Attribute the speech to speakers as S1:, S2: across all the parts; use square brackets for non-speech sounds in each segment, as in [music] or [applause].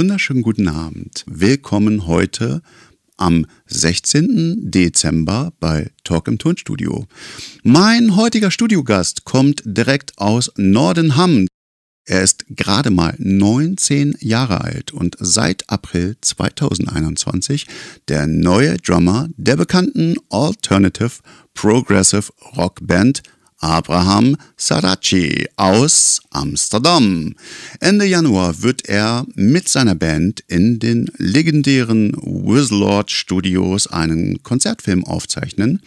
S1: wunderschönen guten Abend. Willkommen heute am 16. Dezember bei Talk im Tonstudio. Mein heutiger Studiogast kommt direkt aus Nordenham. Er ist gerade mal 19 Jahre alt und seit April 2021 der neue Drummer der bekannten Alternative Progressive Rock Band Abraham Sarachi aus Amsterdam. Ende Januar wird er mit seiner Band in den legendären Wizlord Studios einen Konzertfilm aufzeichnen.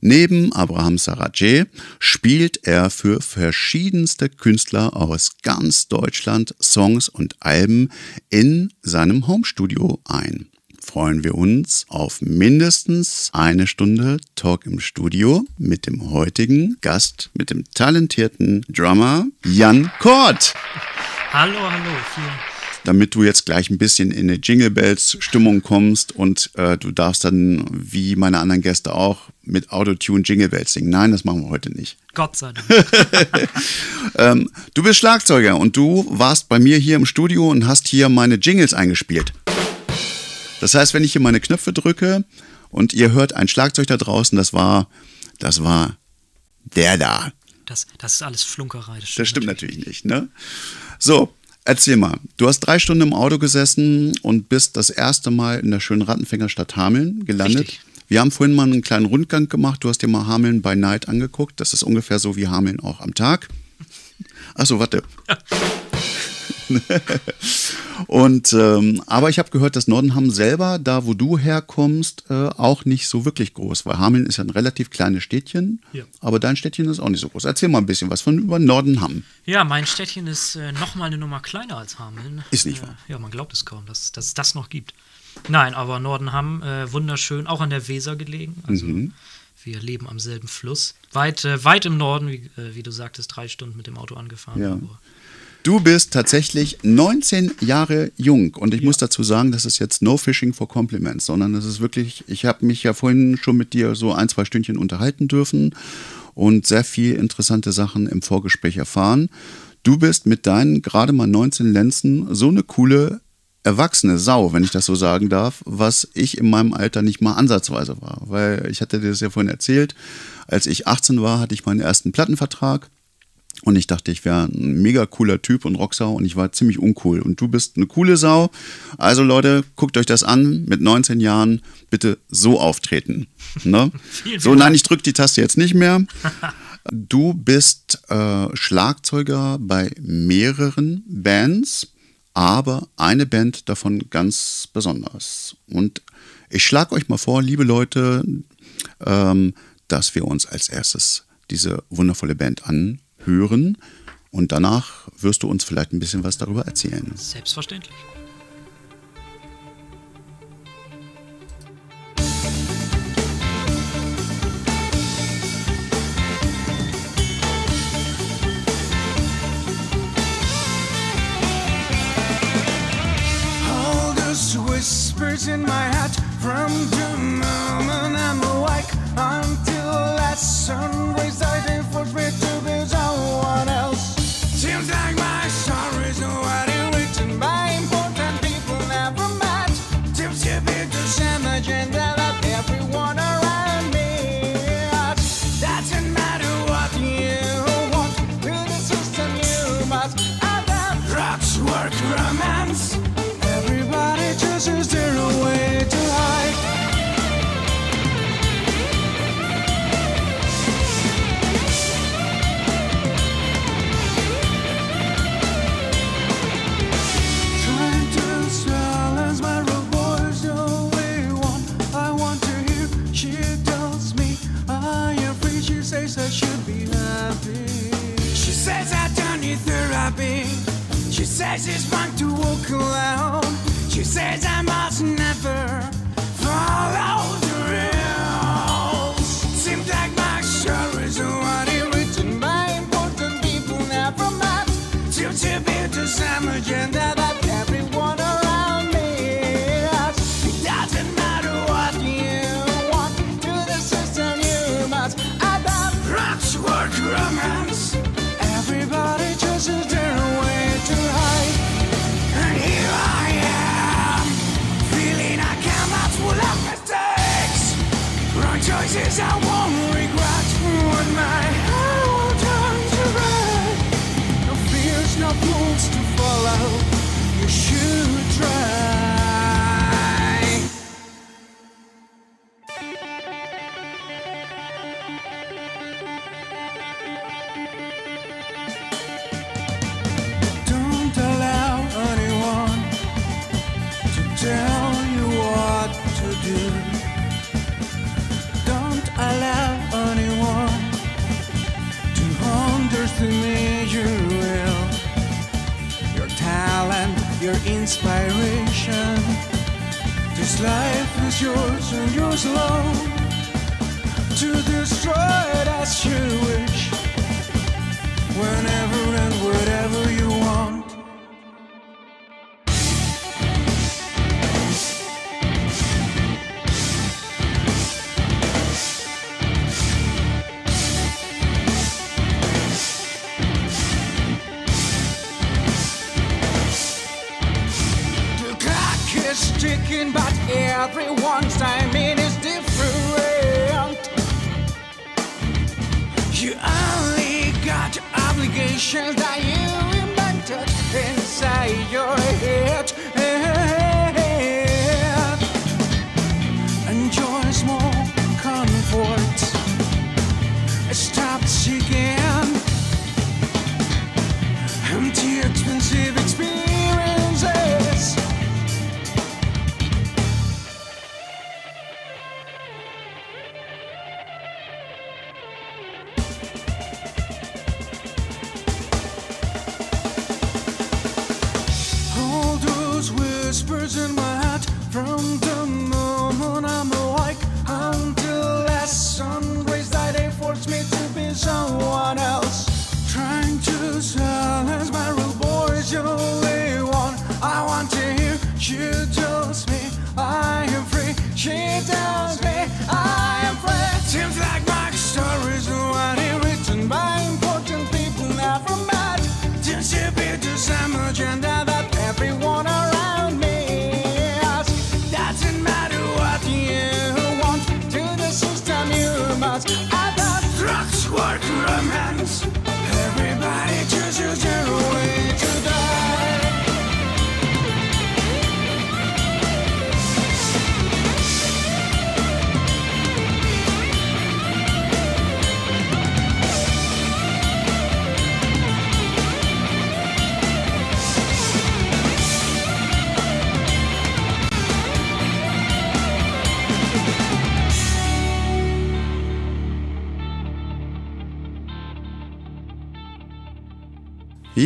S1: Neben Abraham Sarachi spielt er für verschiedenste Künstler aus ganz Deutschland Songs und Alben in seinem Homestudio ein freuen wir uns auf mindestens eine Stunde Talk im Studio mit dem heutigen Gast, mit dem talentierten Drummer Jan Kort.
S2: Hallo, hallo, vielen
S1: damit du jetzt gleich ein bisschen in eine Jingle Bells Stimmung kommst und äh, du darfst dann, wie meine anderen Gäste auch, mit Autotune Jingle Bells singen. Nein, das machen wir heute nicht.
S2: Gott sei Dank. [laughs]
S1: ähm, du bist Schlagzeuger und du warst bei mir hier im Studio und hast hier meine Jingles eingespielt. Das heißt, wenn ich hier meine Knöpfe drücke und ihr hört ein Schlagzeug da draußen, das war, das war der da.
S2: Das, das ist alles Flunkerei.
S1: Das stimmt, das stimmt natürlich. natürlich nicht, ne? So, erzähl mal. Du hast drei Stunden im Auto gesessen und bist das erste Mal in der schönen Rattenfängerstadt Hameln gelandet. Richtig. Wir haben vorhin mal einen kleinen Rundgang gemacht. Du hast dir mal Hameln by Night angeguckt. Das ist ungefähr so wie Hameln auch am Tag. [laughs] Achso, warte. [laughs] [laughs] und ähm, aber ich habe gehört, dass Nordenham selber, da wo du herkommst, äh, auch nicht so wirklich groß, weil Hameln ist ja ein relativ kleines Städtchen, ja. aber dein Städtchen ist auch nicht so groß. Erzähl mal ein bisschen was von über Nordenham.
S2: Ja, mein Städtchen ist äh, noch mal eine Nummer kleiner als Hameln.
S1: Ist nicht wahr?
S2: Äh, ja, man glaubt es kaum, dass, dass es das noch gibt. Nein, aber Nordenham, äh, wunderschön, auch an der Weser gelegen. Also mhm. wir leben am selben Fluss. Weit, äh, weit im Norden, wie, äh, wie, du sagtest, drei Stunden mit dem Auto angefahren.
S1: Ja. Du bist tatsächlich 19 Jahre jung und ich ja. muss dazu sagen, das ist jetzt no fishing for compliments, sondern das ist wirklich, ich habe mich ja vorhin schon mit dir so ein, zwei Stündchen unterhalten dürfen und sehr viel interessante Sachen im Vorgespräch erfahren. Du bist mit deinen gerade mal 19 Lenzen so eine coole erwachsene Sau, wenn ich das so sagen darf, was ich in meinem Alter nicht mal ansatzweise war. Weil ich hatte dir das ja vorhin erzählt, als ich 18 war, hatte ich meinen ersten Plattenvertrag und ich dachte, ich wäre ein mega cooler Typ und Rocksau und ich war ziemlich uncool. Und du bist eine coole Sau. Also Leute, guckt euch das an. Mit 19 Jahren bitte so auftreten. [laughs] Ne? so, nein, ich drücke die Taste jetzt nicht mehr. [laughs] Du bist äh, Schlagzeuger bei mehreren Bands, aber eine Band davon ganz besonders. Und ich schlage euch mal vor, liebe Leute, ähm, dass wir uns als erstes diese wundervolle Band an hören und danach wirst du uns vielleicht ein bisschen was darüber erzählen.
S2: Selbstverständlich. whispers in my head from the moment I'm awake until that sun rays I force me to be someone therapy. She says it's fun to walk alone. She says I must never follow is yours and yours alone. To destroy it as you wish. Whenever and whatever you want.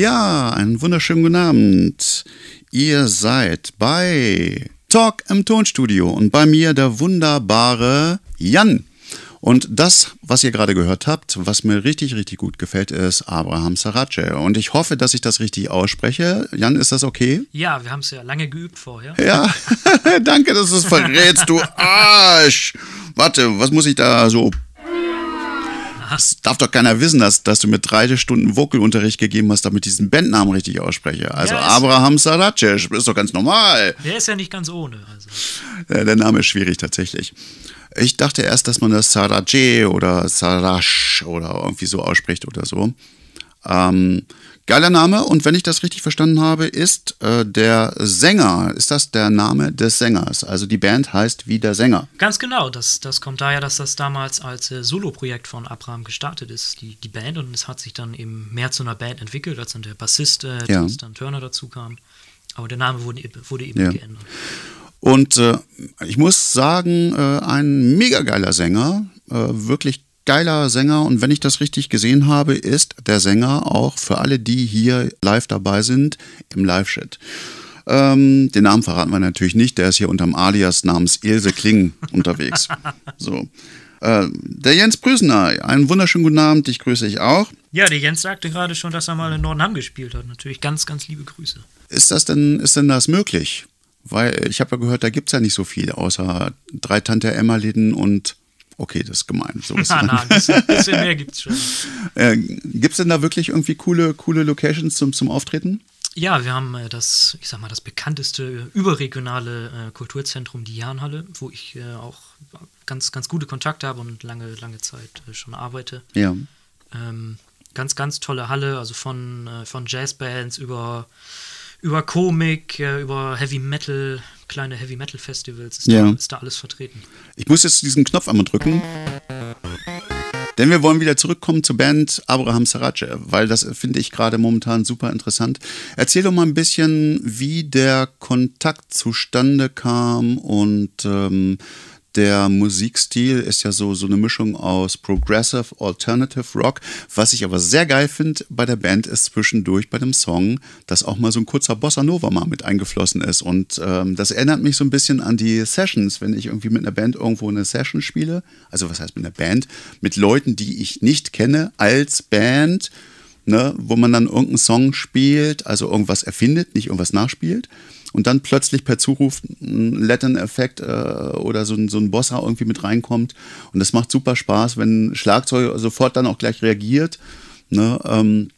S1: Ja, einen wunderschönen guten Abend. Ihr seid bei Talk im Tonstudio und bei mir der wunderbare Jan. Und das, was ihr gerade gehört habt, was mir richtig, richtig gut gefällt, ist Abraham Sarace. Und ich hoffe, dass ich das richtig ausspreche. Jan, ist das okay?
S3: Ja, wir haben es ja lange geübt vorher.
S1: Ja, [laughs] danke, dass du es verrätst, du Arsch. Warte, was muss ich da so das darf doch keiner wissen, dass, dass du mir drei Stunden Vocalunterricht gegeben hast, damit ich diesen Bandnamen richtig ausspreche. Also
S3: Ja,
S1: Abraham Saracev, ist doch ganz normal.
S3: Der ist ja nicht ganz ohne. Also.
S1: Der Name ist schwierig tatsächlich. Ich dachte erst, dass man das Saraje oder Sarash oder irgendwie so ausspricht oder so. Ähm, geiler Name und wenn ich das richtig verstanden habe, ist äh, der Sänger, ist das der Name des Sängers? Also die Band heißt wie der Sänger.
S3: Ganz genau, das, das kommt daher, dass das damals als äh, Solo-Projekt von Abraham gestartet ist, die, die Band, und es hat sich dann eben mehr zu einer Band entwickelt, als dann der Bassist äh,
S1: Ja.
S3: Tristan Turner dazu kam. Aber der Name wurde, wurde eben
S1: Ja.
S3: geändert.
S1: Und äh, ich muss sagen, äh, ein mega geiler Sänger, äh, wirklich geiler Sänger. Und wenn ich das richtig gesehen habe, ist der Sänger auch für alle, die hier live dabei sind, im Live-Chat. Ähm, den Namen verraten wir natürlich nicht, der ist hier unterm Alias namens Ilse Kling [laughs] unterwegs. So. Äh, der Jens Brüsener, einen wunderschönen guten Abend, dich grüße ich auch.
S3: Ja, der Jens sagte gerade schon, dass er mal in Nordenham gespielt hat. Natürlich ganz, ganz liebe Grüße.
S1: Ist das denn, ist denn das möglich? Weil ich habe ja gehört, da gibt es ja nicht so viel, außer drei Tante Emma-Läden und okay, das ist gemein. So [laughs]
S3: Na, na, ein bisschen, bisschen mehr gibt's schon. [laughs]
S1: äh, gibt es denn da wirklich irgendwie coole, coole Locations zum, zum Auftreten?
S3: Ja, wir haben äh, das, ich sag mal, das bekannteste äh, überregionale äh, Kulturzentrum, die Jahnhalle, wo ich äh, auch ganz, ganz gute Kontakte habe und lange, lange Zeit äh, schon arbeite.
S1: Ja.
S3: Ähm, ganz, ganz tolle Halle, also von, äh, von Jazzbands über, über Komik, über Heavy Metal, kleine Heavy Metal Festivals, ist,
S1: Ja.
S3: da, ist da alles vertreten.
S1: Ich muss jetzt diesen Knopf einmal drücken. Denn wir wollen wieder zurückkommen zur Band Abraham Sarace, weil das finde ich gerade momentan super interessant. Erzähl doch mal ein bisschen, wie der Kontakt zustande kam und ähm, der Musikstil ist ja so, so eine Mischung aus Progressive, Alternative Rock. Was ich aber sehr geil finde bei der Band ist zwischendurch bei dem Song, dass auch mal so ein kurzer Bossa Nova mal mit eingeflossen ist. Und ähm, das erinnert mich so ein bisschen an die Sessions, wenn ich irgendwie mit einer Band irgendwo eine Session spiele. Also was heißt mit einer Band? Mit Leuten, die ich nicht kenne als Band. Ne, wo man dann irgendeinen Song spielt, also irgendwas erfindet, nicht irgendwas nachspielt und dann plötzlich per Zuruf ein Latin-Effekt äh, oder so ein, so ein Bossa irgendwie mit reinkommt. Und das macht super Spaß, wenn Schlagzeug sofort dann auch gleich reagiert. Ne? Ähm,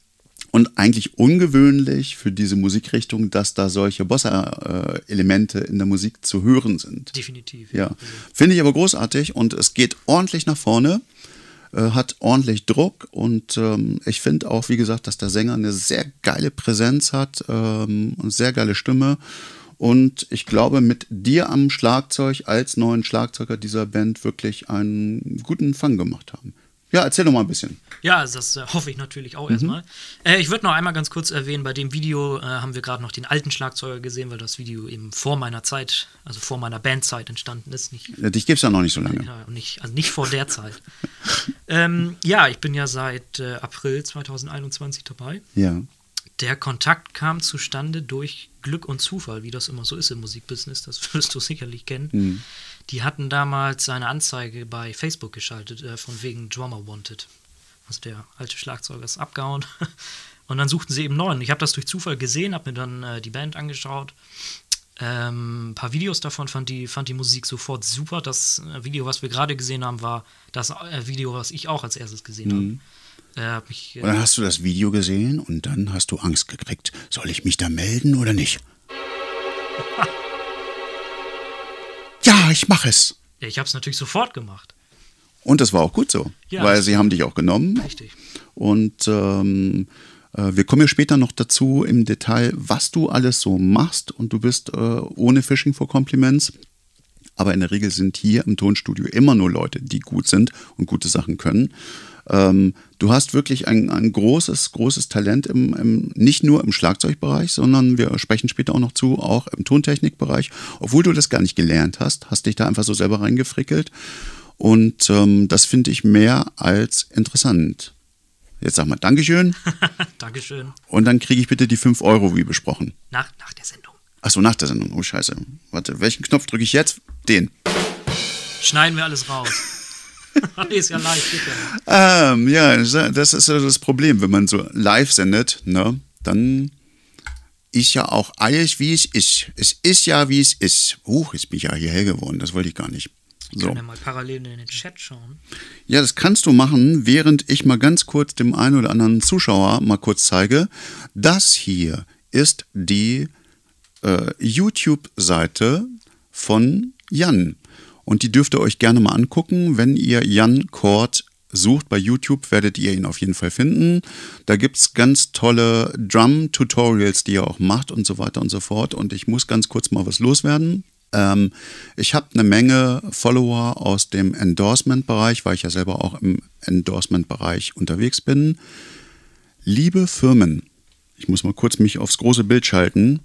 S1: und eigentlich ungewöhnlich für diese Musikrichtung, dass da solche Bossa-Elemente in der Musik zu hören sind.
S3: Definitiv.
S1: Ja, finde ich aber großartig und es geht ordentlich nach vorne, äh, hat ordentlich Druck und ähm, ich finde auch, wie gesagt, dass der Sänger eine sehr geile Präsenz hat, ähm, eine sehr geile Stimme und ich glaube, mit dir am Schlagzeug als neuen Schlagzeuger dieser Band wirklich einen guten Fang gemacht haben. Ja, erzähl doch mal ein bisschen.
S3: Ja, das äh, hoffe ich natürlich auch erstmal. Äh, ich würde noch einmal ganz kurz erwähnen, bei dem Video äh, haben wir gerade noch den alten Schlagzeuger gesehen, weil das Video eben vor meiner Zeit, also vor meiner Bandzeit entstanden ist. Nicht,
S1: Ja, Dich gibt's ja noch nicht so lange.
S3: ja, nicht, also nicht vor der Zeit. [laughs] ähm, ja, ich bin ja seit äh, April 2021 dabei.
S1: Ja.
S3: Der Kontakt kam zustande durch Glück und Zufall, wie das immer so ist im Musikbusiness, das [laughs] wirst du sicherlich kennen. Die hatten damals eine Anzeige bei Facebook geschaltet, äh, von wegen Drummer Wanted. Also der alte Schlagzeuger ist abgehauen. [laughs] Und dann suchten sie eben neuen. Ich habe das durch Zufall gesehen, habe mir dann äh, die Band angeschaut. Ähm, ein paar Videos davon fand die, fand die Musik sofort super. Das äh, Video, was wir gerade gesehen haben, war das äh, Video, was ich auch als erstes gesehen habe. Äh, hab mich, äh,
S1: Und dann hast du das Video gesehen und dann hast du Angst gekriegt. Soll ich mich da melden oder nicht? [laughs] ja, ich mache es.
S3: ich habe es natürlich sofort gemacht.
S1: Und das war auch gut so,
S3: Ja.
S1: weil sie haben dich auch genommen.
S3: Richtig.
S1: Und ähm, äh, wir kommen ja später noch dazu im Detail, was du alles so machst. Und du bist äh, ohne Phishing for Compliments. Aber in der Regel sind hier im Tonstudio immer nur Leute, die gut sind und gute Sachen können. Ähm, du hast wirklich ein, ein großes, großes Talent im, im, nicht nur im Schlagzeugbereich, sondern wir sprechen später auch noch zu, auch im Tontechnikbereich. Obwohl du das gar nicht gelernt hast, hast dich da einfach so selber reingefrickelt. Und ähm, das finde ich mehr als interessant. Jetzt sag mal Dankeschön [laughs]
S3: Dankeschön.
S1: und dann kriege ich bitte die 5 Euro wie besprochen.
S3: Nach, nach der Sendung.
S1: Achso, nach der Sendung. Oh, scheiße. Warte, welchen Knopf drücke ich jetzt? Den.
S3: Schneiden wir alles raus. [laughs] [laughs] ist ja live, ja.
S1: Ähm, ja, das ist ja das Problem, wenn man so live sendet, ne, dann ist ja auch alles, wie es ist. Es ist ja, wie es ist. Huch, jetzt bin ich ja hier hell geworden, das wollte ich gar nicht. So.
S3: Können wir mal parallel in den Chat schauen.
S1: Ja, das kannst du machen, während ich mal ganz kurz dem einen oder anderen Zuschauer mal kurz zeige. Das hier ist die äh, YouTube-Seite von Jan. Und die dürft ihr euch gerne mal angucken. Wenn ihr Jan Kort sucht bei YouTube, werdet ihr ihn auf jeden Fall finden. Da gibt es ganz tolle Drum-Tutorials, die er auch macht und so weiter und so fort. Und ich muss ganz kurz mal was loswerden. Ähm, ich habe eine Menge Follower aus dem Endorsement-Bereich, weil ich ja selber auch im Endorsement-Bereich unterwegs bin. Liebe Firmen, ich muss mal kurz mich aufs große Bild schalten.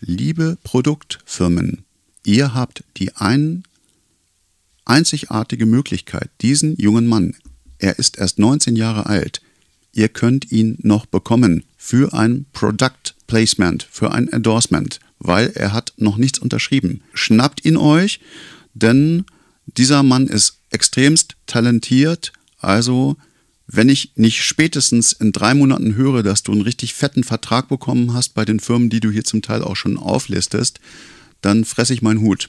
S1: Liebe Produktfirmen, ihr habt die ein, einzigartige Möglichkeit, diesen jungen Mann, er ist erst 19 Jahre alt, ihr könnt ihn noch bekommen für ein Product Placement, für ein Endorsement, weil er hat noch nichts unterschrieben. Schnappt ihn euch, denn dieser Mann ist extremst talentiert, also wenn ich nicht spätestens in drei Monaten höre, dass du einen richtig fetten Vertrag bekommen hast bei den Firmen, die du hier zum Teil auch schon auflistest, dann fresse ich meinen Hut.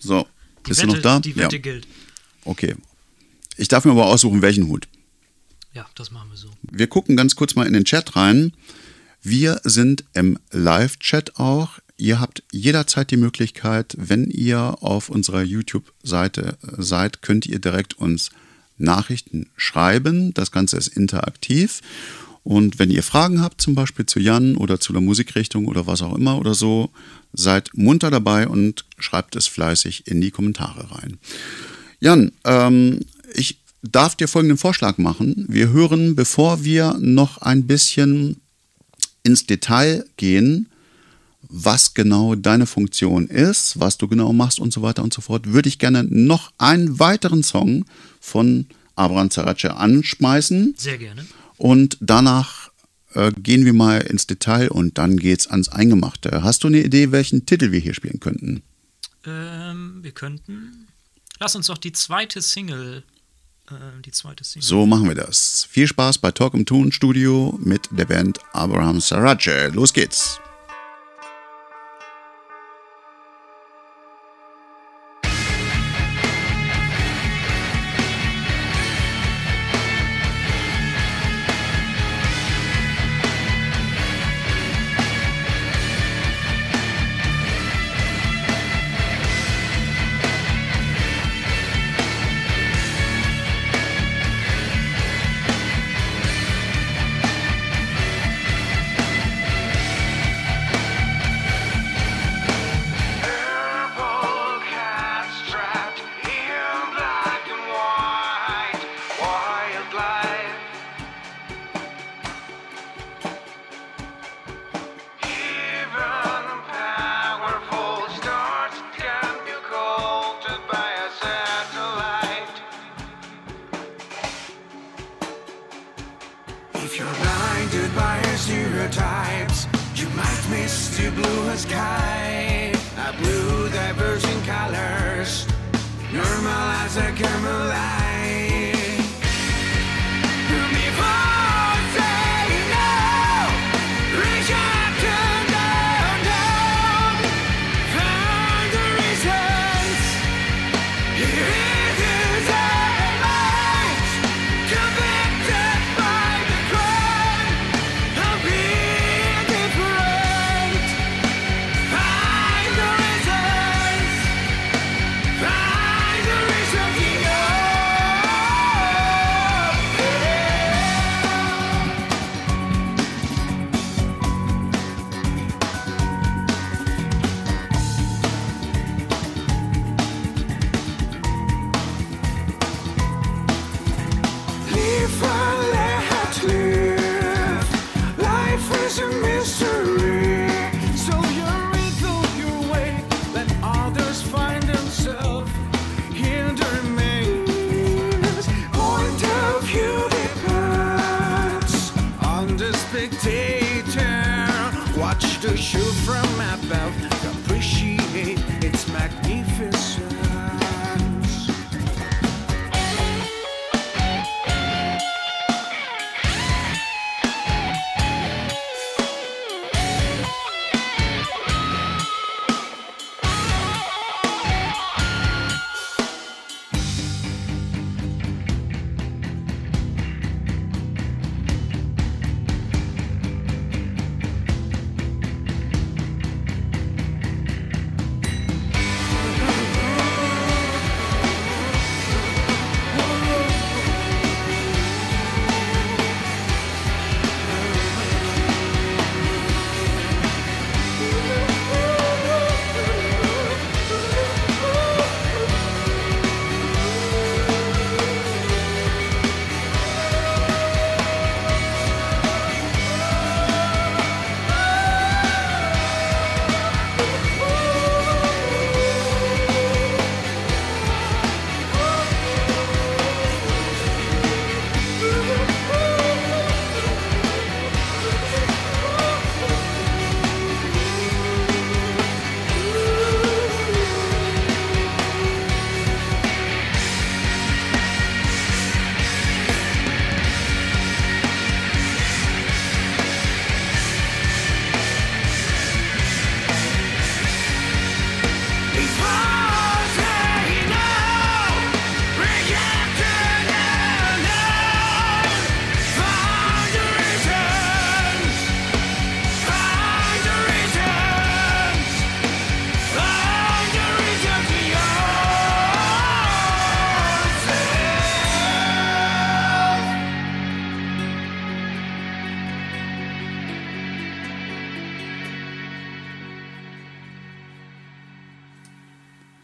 S1: So,
S3: Die
S1: bist
S3: Wette,
S1: du noch da?
S3: Die Wette gilt.
S1: Okay. Ich darf mir aber aussuchen, welchen Hut.
S3: Ja, das machen wir so.
S1: Wir gucken ganz kurz mal in den Chat rein. Wir sind im Live-Chat auch. Ihr habt jederzeit die Möglichkeit, wenn ihr auf unserer YouTube-Seite seid, könnt ihr direkt uns Nachrichten schreiben. Das Ganze ist interaktiv. Und wenn ihr Fragen habt, zum Beispiel zu Jan oder zu der Musikrichtung oder was auch immer oder so, Seid munter dabei und schreibt es fleißig in die Kommentare rein. Jan, ähm, ich darf dir folgenden Vorschlag machen. Wir hören, bevor wir noch ein bisschen ins Detail gehen, was genau deine Funktion ist, was du genau machst und so weiter und so fort, würde ich gerne noch einen weiteren Song von Abraham Zarace anschmeißen.
S3: Sehr gerne.
S1: Und danach äh, gehen wir mal ins Detail und dann geht's ans Eingemachte. Hast du eine Idee, welchen Titel wir hier spielen könnten?
S3: Ähm, wir könnten. Lass uns doch die zweite Single. Äh, die zweite Single.
S1: So machen wir das. Viel Spaß bei Talk im Ton Studio mit der Band Abraham Sarace. Los geht's!
S2: sky. I blew diverging colors. Normal as a camel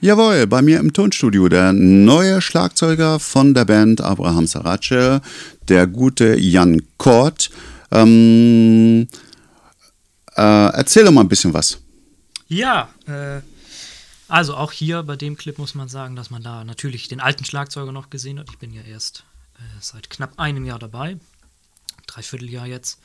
S1: Jawohl, bei mir im Tonstudio der neue Schlagzeuger von der Band Abraham Sarace, der gute Jan Kort. Ähm, äh, erzähl doch mal ein bisschen was.
S3: Ja, äh, also auch hier bei dem Clip muss man sagen, dass man da natürlich den alten Schlagzeuger noch gesehen hat. Ich bin ja erst äh, seit knapp einem Jahr dabei, Dreivierteljahr jetzt.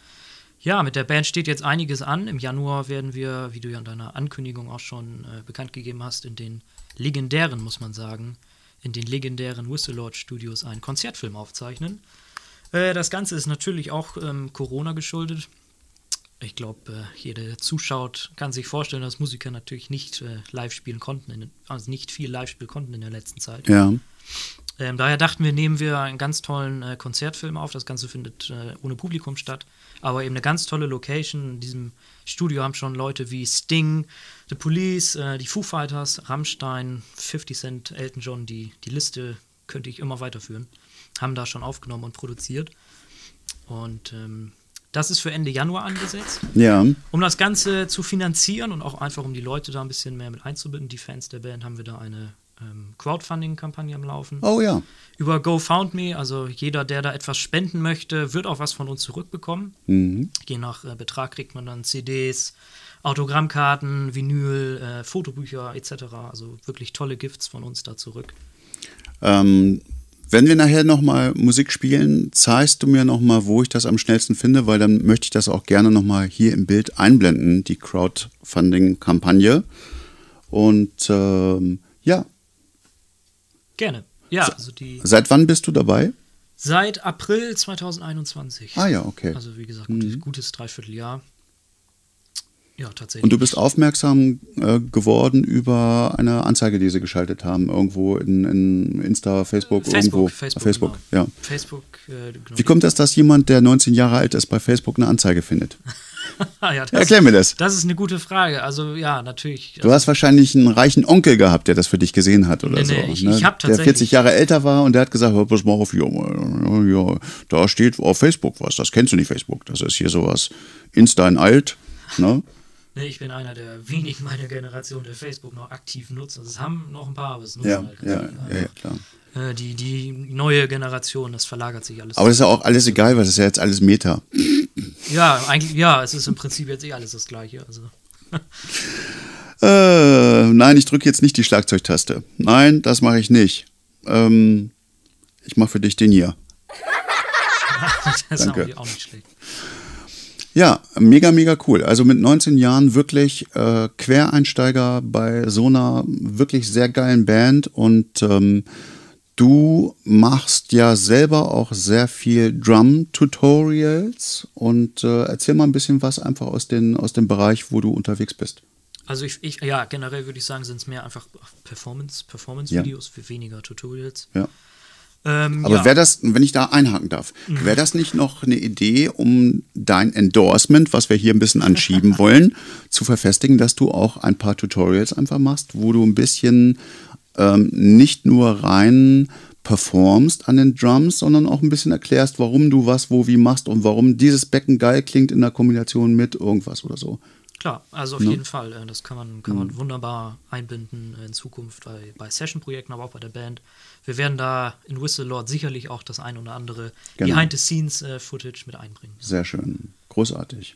S3: Ja, mit der Band steht jetzt einiges an. Im Januar werden wir, wie du ja in deiner Ankündigung auch schon äh, bekannt gegeben hast, in den legendären, muss man sagen, in den legendären Whistle Lord Studios einen Konzertfilm aufzeichnen. Äh, das Ganze ist natürlich auch ähm, Corona geschuldet. Ich glaube, äh, jeder, der zuschaut, kann sich vorstellen, dass Musiker natürlich nicht äh, live spielen konnten, in, also nicht viel live spielen konnten in der letzten Zeit.
S1: Ja.
S3: Ähm, daher dachten wir, nehmen wir einen ganz tollen äh, Konzertfilm auf. Das Ganze findet äh, ohne Publikum statt, aber eben eine ganz tolle Location. In diesem Studio haben schon Leute wie Sting, The Police, äh, die Foo Fighters, Rammstein, 50 Cent, Elton John, die, die Liste könnte ich immer weiterführen, haben da schon aufgenommen und produziert. Und ähm, das ist für Ende Januar angesetzt.
S1: Ja.
S3: Um das Ganze zu finanzieren und auch einfach um die Leute da ein bisschen mehr mit einzubinden, die Fans der Band, haben wir da eine Crowdfunding-Kampagne am Laufen.
S1: Oh ja.
S3: Über GoFoundMe, also jeder, der da etwas spenden möchte, wird auch was von uns zurückbekommen.
S1: Mhm.
S3: Je nach äh, Betrag kriegt man dann CDs, Autogrammkarten, Vinyl, äh, Fotobücher etc. Also wirklich tolle Gifts von uns da zurück.
S1: Ähm, wenn wir nachher nochmal Musik spielen, zeigst du mir nochmal, wo ich das am schnellsten finde, weil dann möchte ich das auch gerne nochmal hier im Bild einblenden, die Crowdfunding-Kampagne. Und ähm, ja,
S3: Gerne. Ja, also die
S1: seit wann bist du dabei?
S3: seit April 2021.
S1: Ah ja, okay.
S3: Also wie gesagt, gutes, gutes Dreivierteljahr. Ja, tatsächlich.
S1: Und du bist aufmerksam äh, geworden über eine Anzeige, die sie geschaltet haben, irgendwo in, in Insta, Facebook,
S3: Facebook,
S1: irgendwo.
S3: Facebook,
S1: Ah, Facebook
S3: genau.
S1: ja.
S3: Facebook, äh, genau.
S1: Wie kommt das, dass jemand, der 19 Jahre alt ist, bei Facebook eine Anzeige findet? [laughs] [laughs]
S3: Ja,
S1: Erklär mir das.
S3: Das ist eine gute Frage. Also ja, natürlich.
S1: Du hast wahrscheinlich einen reichen Onkel gehabt, der das für dich gesehen hat oder
S3: Nee,
S1: so.
S3: nee, ich-
S1: ne?
S3: ich hab
S1: der
S3: tatsächlich-
S1: 40 Jahre älter war und der hat gesagt, hör, pass mal auf, ja, ja, da steht auf Facebook was, das kennst du nicht Facebook, das ist hier sowas Insta in alt, ne? [laughs]
S3: Nee, ich bin einer der wenigen meiner Generation, der Facebook noch aktiv nutzt. Also es haben noch ein paar, aber es nutzen
S1: Ja,
S3: halt
S1: ja, ja, ja, klar.
S3: Äh, die, die neue Generation, das verlagert sich alles.
S1: Aber das ist ja auch alles egal, weil das ist ja jetzt alles Meta.
S3: Ja, eigentlich, ja, es ist im Prinzip jetzt eh alles das Gleiche. Also [laughs]
S1: Äh, nein, ich drücke jetzt nicht die Schlagzeugtaste. Nein, das mache ich nicht. Ähm, ich mache für dich den hier. [laughs]
S3: das ist
S1: Danke.
S3: auch, nicht schlecht.
S1: Ja, mega, mega cool. Also mit 19 Jahren wirklich äh, Quereinsteiger bei so einer wirklich sehr geilen Band und ähm, du machst ja selber auch sehr viel Drum-Tutorials und äh, erzähl mal ein bisschen was einfach aus, den, aus dem Bereich, wo du unterwegs bist.
S3: Also ich, ich ja, generell würde ich sagen, sind es mehr einfach Performance, Performance-Videos für weniger Tutorials.
S1: Ja.
S3: Ähm,
S1: Aber
S3: ja.
S1: wäre das, wenn ich da einhaken darf, wäre das nicht noch eine Idee, um dein Endorsement, was wir hier ein bisschen anschieben [laughs] wollen, zu verfestigen, dass du auch ein paar Tutorials einfach machst, wo du ein bisschen ähm, nicht nur rein performst an den Drums, sondern auch ein bisschen erklärst, warum du was wo wie machst und warum dieses Becken geil klingt in der Kombination mit irgendwas oder so.
S3: Klar, also auf jeden Fall. äh, Das kann man, kann man wunderbar einbinden äh, in Zukunft bei, bei Session-Projekten, aber auch bei der Band. Wir werden da in Whistle Lord sicherlich auch das ein oder andere
S1: Genau.
S3: Behind-the-Scenes-Footage mit einbringen.
S1: Sehr schön. Großartig.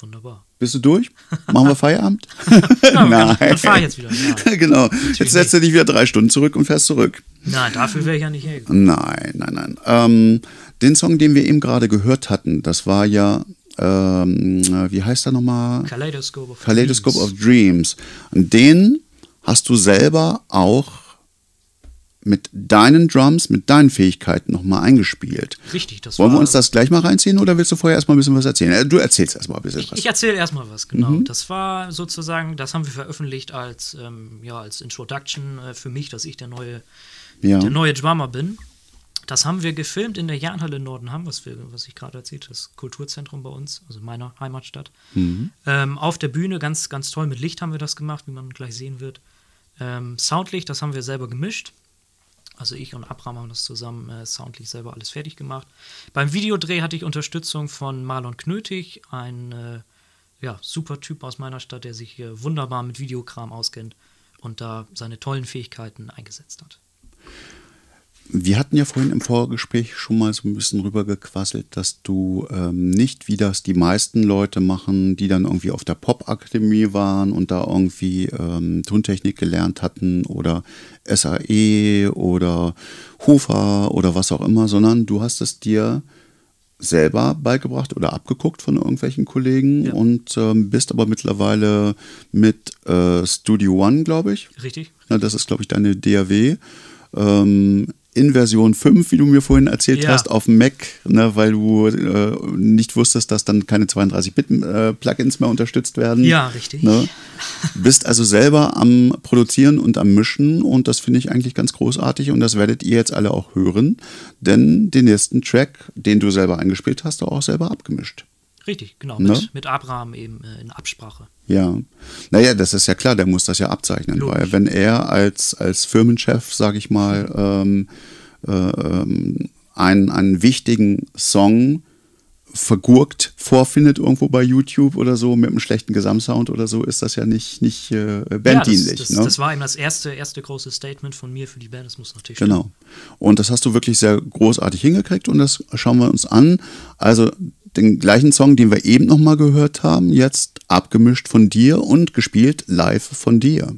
S3: Wunderbar.
S1: Bist du durch? Machen wir [laughs] Feierabend?
S3: Ja, dann, dann fahr ich jetzt wieder. Ja. [laughs]
S1: genau. Jetzt setzt du dich wieder drei Stunden zurück und fährst zurück.
S3: Nein, dafür wäre ich ja nicht hergekommen.
S1: Nein, nein, nein. Ähm, den Song, den wir eben gerade gehört hatten, das war ja, ähm, wie heißt er nochmal?
S3: Kaleidoscope of
S1: Kaleidoscope
S3: Dreams.
S1: of Dreams. Und den hast du selber auch mit deinen Drums, mit deinen Fähigkeiten nochmal eingespielt.
S3: Richtig, das
S1: Wollen wir uns das gleich mal reinziehen oder willst du vorher erstmal ein bisschen was erzählen? Äh, Du erzählst erstmal ein bisschen was.
S3: Ich erzähle erstmal was, genau.
S1: Mhm.
S3: Das war sozusagen, das haben wir veröffentlicht als, ähm, ja, als Introduction äh, für mich, dass ich der neue,
S1: Ja.
S3: der neue Drummer bin. Das haben wir gefilmt in der Jahnhalle Nordenham, was, wir, was ich gerade erzählt habe, das Kulturzentrum bei uns, also meiner Heimatstadt.
S1: Mhm.
S3: Ähm, auf der Bühne, ganz, ganz toll, mit Licht haben wir das gemacht, wie man gleich sehen wird. Ähm, Soundlicht, das haben wir selber gemischt. Also ich und Abram haben das zusammen äh, soundlich selber alles fertig gemacht. Beim Videodreh hatte ich Unterstützung von Marlon Knötig, ein äh, ja, super Typ aus meiner Stadt, der sich hier wunderbar mit Videokram auskennt und da seine tollen Fähigkeiten eingesetzt hat.
S1: Wir hatten ja vorhin im Vorgespräch schon mal so ein bisschen rübergequasselt, dass du ähm, nicht, wie das die meisten Leute machen, die dann irgendwie auf der Popakademie waren und da irgendwie ähm, Tontechnik gelernt hatten oder SAE oder Hofer oder was auch immer, sondern du hast es dir selber beigebracht oder abgeguckt von irgendwelchen Kollegen
S3: Ja.
S1: und ähm, bist aber mittlerweile mit äh, Studio One, glaube ich,
S3: Richtig?
S1: na, das ist, glaube ich, deine DAW. Ähm, in Version 5, wie du mir vorhin erzählt
S3: Ja.
S1: hast, auf dem Mac, ne, weil du äh, nicht wusstest, dass dann keine 32-Bit-Plugins mehr unterstützt werden.
S3: Ja, richtig.
S1: Ne? Bist also selber am Produzieren und am Mischen und das finde ich eigentlich ganz großartig und das werdet ihr jetzt alle auch hören, denn den nächsten Track, den du selber eingespielt hast, du auch selber abgemischt.
S3: Richtig, genau.
S1: Ne?
S3: Mit, mit Abraham eben äh, in Absprache.
S1: Ja, naja, das ist ja klar, der muss das ja abzeichnen,
S3: Logisch.
S1: weil wenn er als, als Firmenchef, sage ich mal, ähm, äh, ähm, einen, einen wichtigen Song vergurkt vorfindet irgendwo bei YouTube oder so mit einem schlechten Gesamtsound oder so, ist das ja nicht, nicht äh, banddienlich.
S3: ja, das, das,
S1: ne?
S3: das war eben das erste, erste große Statement von mir für die Band. Das muss natürlich
S1: Genau. Und das hast du wirklich sehr großartig hingekriegt und das schauen wir uns an. Also den gleichen Song, den wir eben nochmal gehört haben, jetzt abgemischt von dir und gespielt live von dir.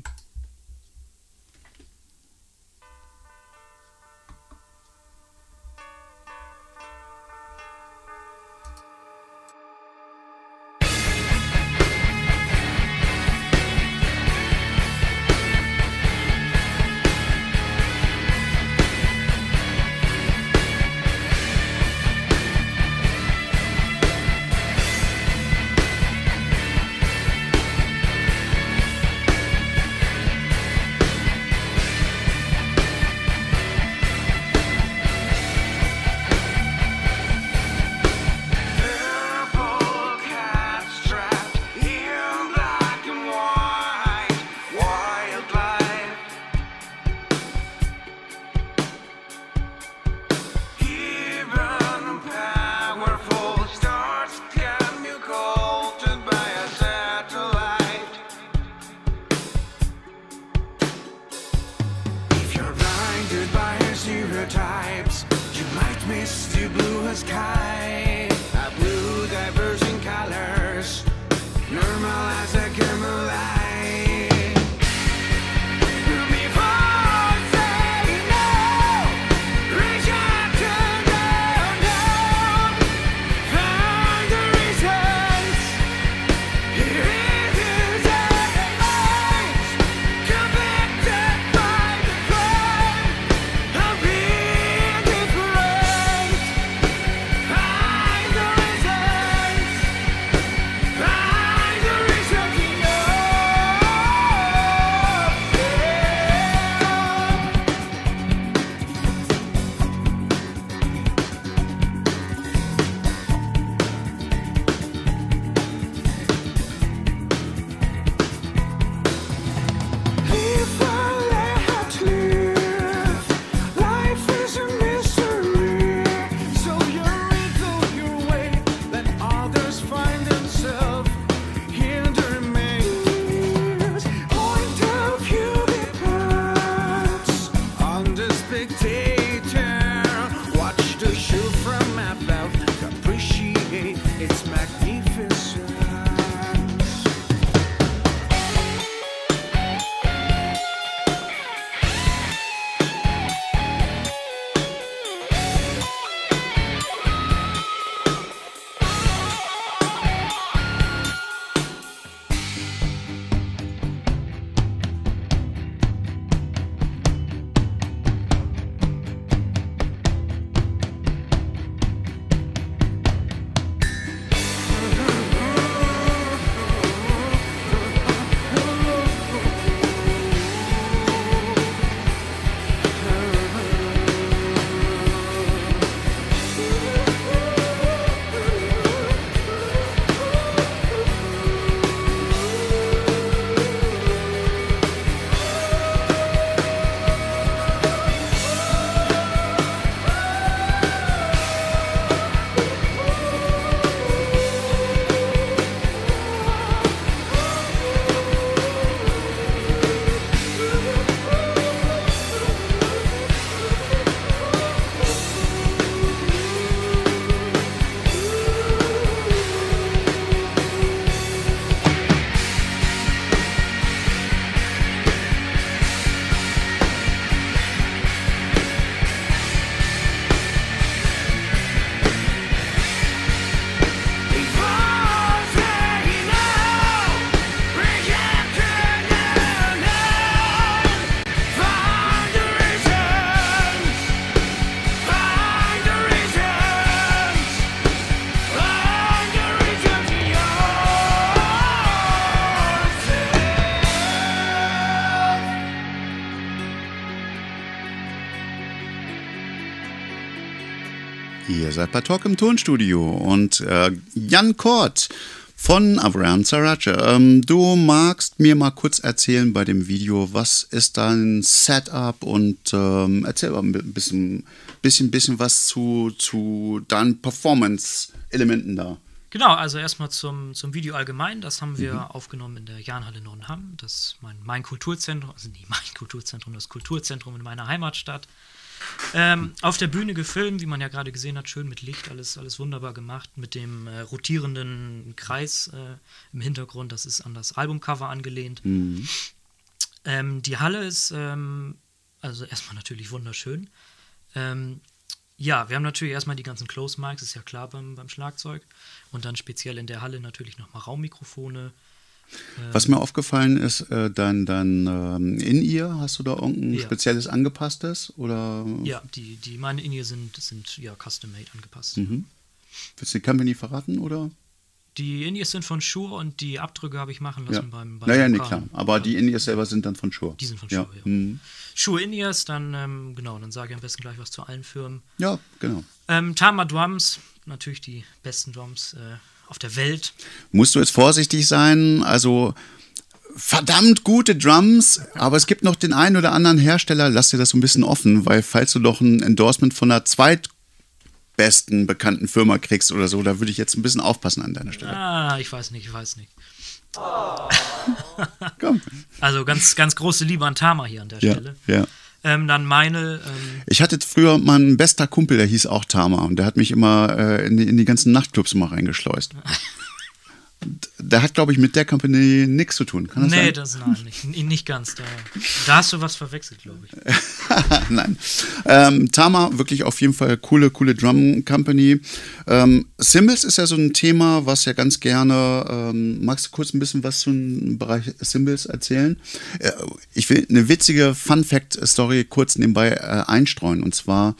S1: Ihr seid bei Talk im Tonstudio und äh, Jan Kort von Avram Sarace. Ähm, du magst mir mal kurz erzählen bei dem Video, was ist dein Setup und ähm, erzähl mal ein bisschen, bisschen, bisschen was zu, zu deinen Performance-Elementen da.
S3: Genau, also erstmal zum, zum Video allgemein. Das haben wir aufgenommen in der Jahnhalle Nordenham. Das ist mein, mein Kulturzentrum, also nicht mein Kulturzentrum, das Kulturzentrum in meiner Heimatstadt. Ähm, auf der Bühne gefilmt, wie man ja gerade gesehen hat, schön mit Licht, alles, alles wunderbar gemacht, mit dem äh, rotierenden Kreis äh, im Hintergrund. Das ist an das Albumcover angelehnt. Ähm, die Halle ist ähm, also erstmal natürlich wunderschön. Ähm, ja, wir haben natürlich erstmal die ganzen Close Mics, ist ja klar beim, beim Schlagzeug. Und dann speziell in der Halle natürlich nochmal Raummikrofone.
S1: Was mir aufgefallen ist, äh, dein, dein ähm, In-Ear, hast du da irgendein
S3: Ja.
S1: spezielles angepasstes? Oder
S3: Ja, die, die meine In-Ear sind, sind ja custom-made angepasst.
S1: willst du die Company verraten? Oder?
S3: Die In-Ears sind von Shure und die Abdrücke habe ich machen lassen
S1: Ja.
S3: beim, beim
S1: Naja, nee, klar. Aber die In-Ears selber sind dann von Shure.
S3: Die sind von
S1: ja.
S3: Shure, ja.
S1: Mhm.
S3: Shure In-Ears, dann, ähm, genau, dann sage ich am besten gleich was zu allen Firmen.
S1: Ja, genau.
S3: Ähm, Tama Drums, natürlich die besten Drums äh, auf der Welt.
S1: musst du jetzt vorsichtig sein. Also verdammt gute Drums, aber es gibt noch den einen oder anderen Hersteller, lass dir das so ein bisschen offen, weil falls du noch ein Endorsement von einer zweitbesten bekannten Firma kriegst oder so, da würde ich jetzt ein bisschen aufpassen an deiner Stelle.
S3: Ah, ich weiß nicht, ich weiß nicht.
S1: Komm. [laughs]
S3: Also ganz, ganz große Liebe an Tama hier an der
S1: Ja,
S3: Stelle.
S1: ja.
S3: Ähm, dann meine, ähm,
S1: Ich hatte früher mal einen bester Kumpel, der hieß auch Tama und der hat mich immer äh, in, die, in die ganzen Nachtclubs mal reingeschleust. [laughs] Der hat, glaube ich, mit der Company nichts zu tun. Kann das
S3: nee,
S1: sein?
S3: das nein, nicht, nicht ganz. Da, da hast du was verwechselt, glaube ich. [laughs]
S1: Nein. Ähm, Tama, wirklich auf jeden Fall coole, coole Drum Company. Ähm, Cymbals ist ja so ein Thema, was ja ganz gerne. Ähm, magst du kurz ein bisschen was zum Bereich Cymbals erzählen? Äh, ich will eine witzige Fun-Fact-Story kurz nebenbei äh, einstreuen. Und zwar,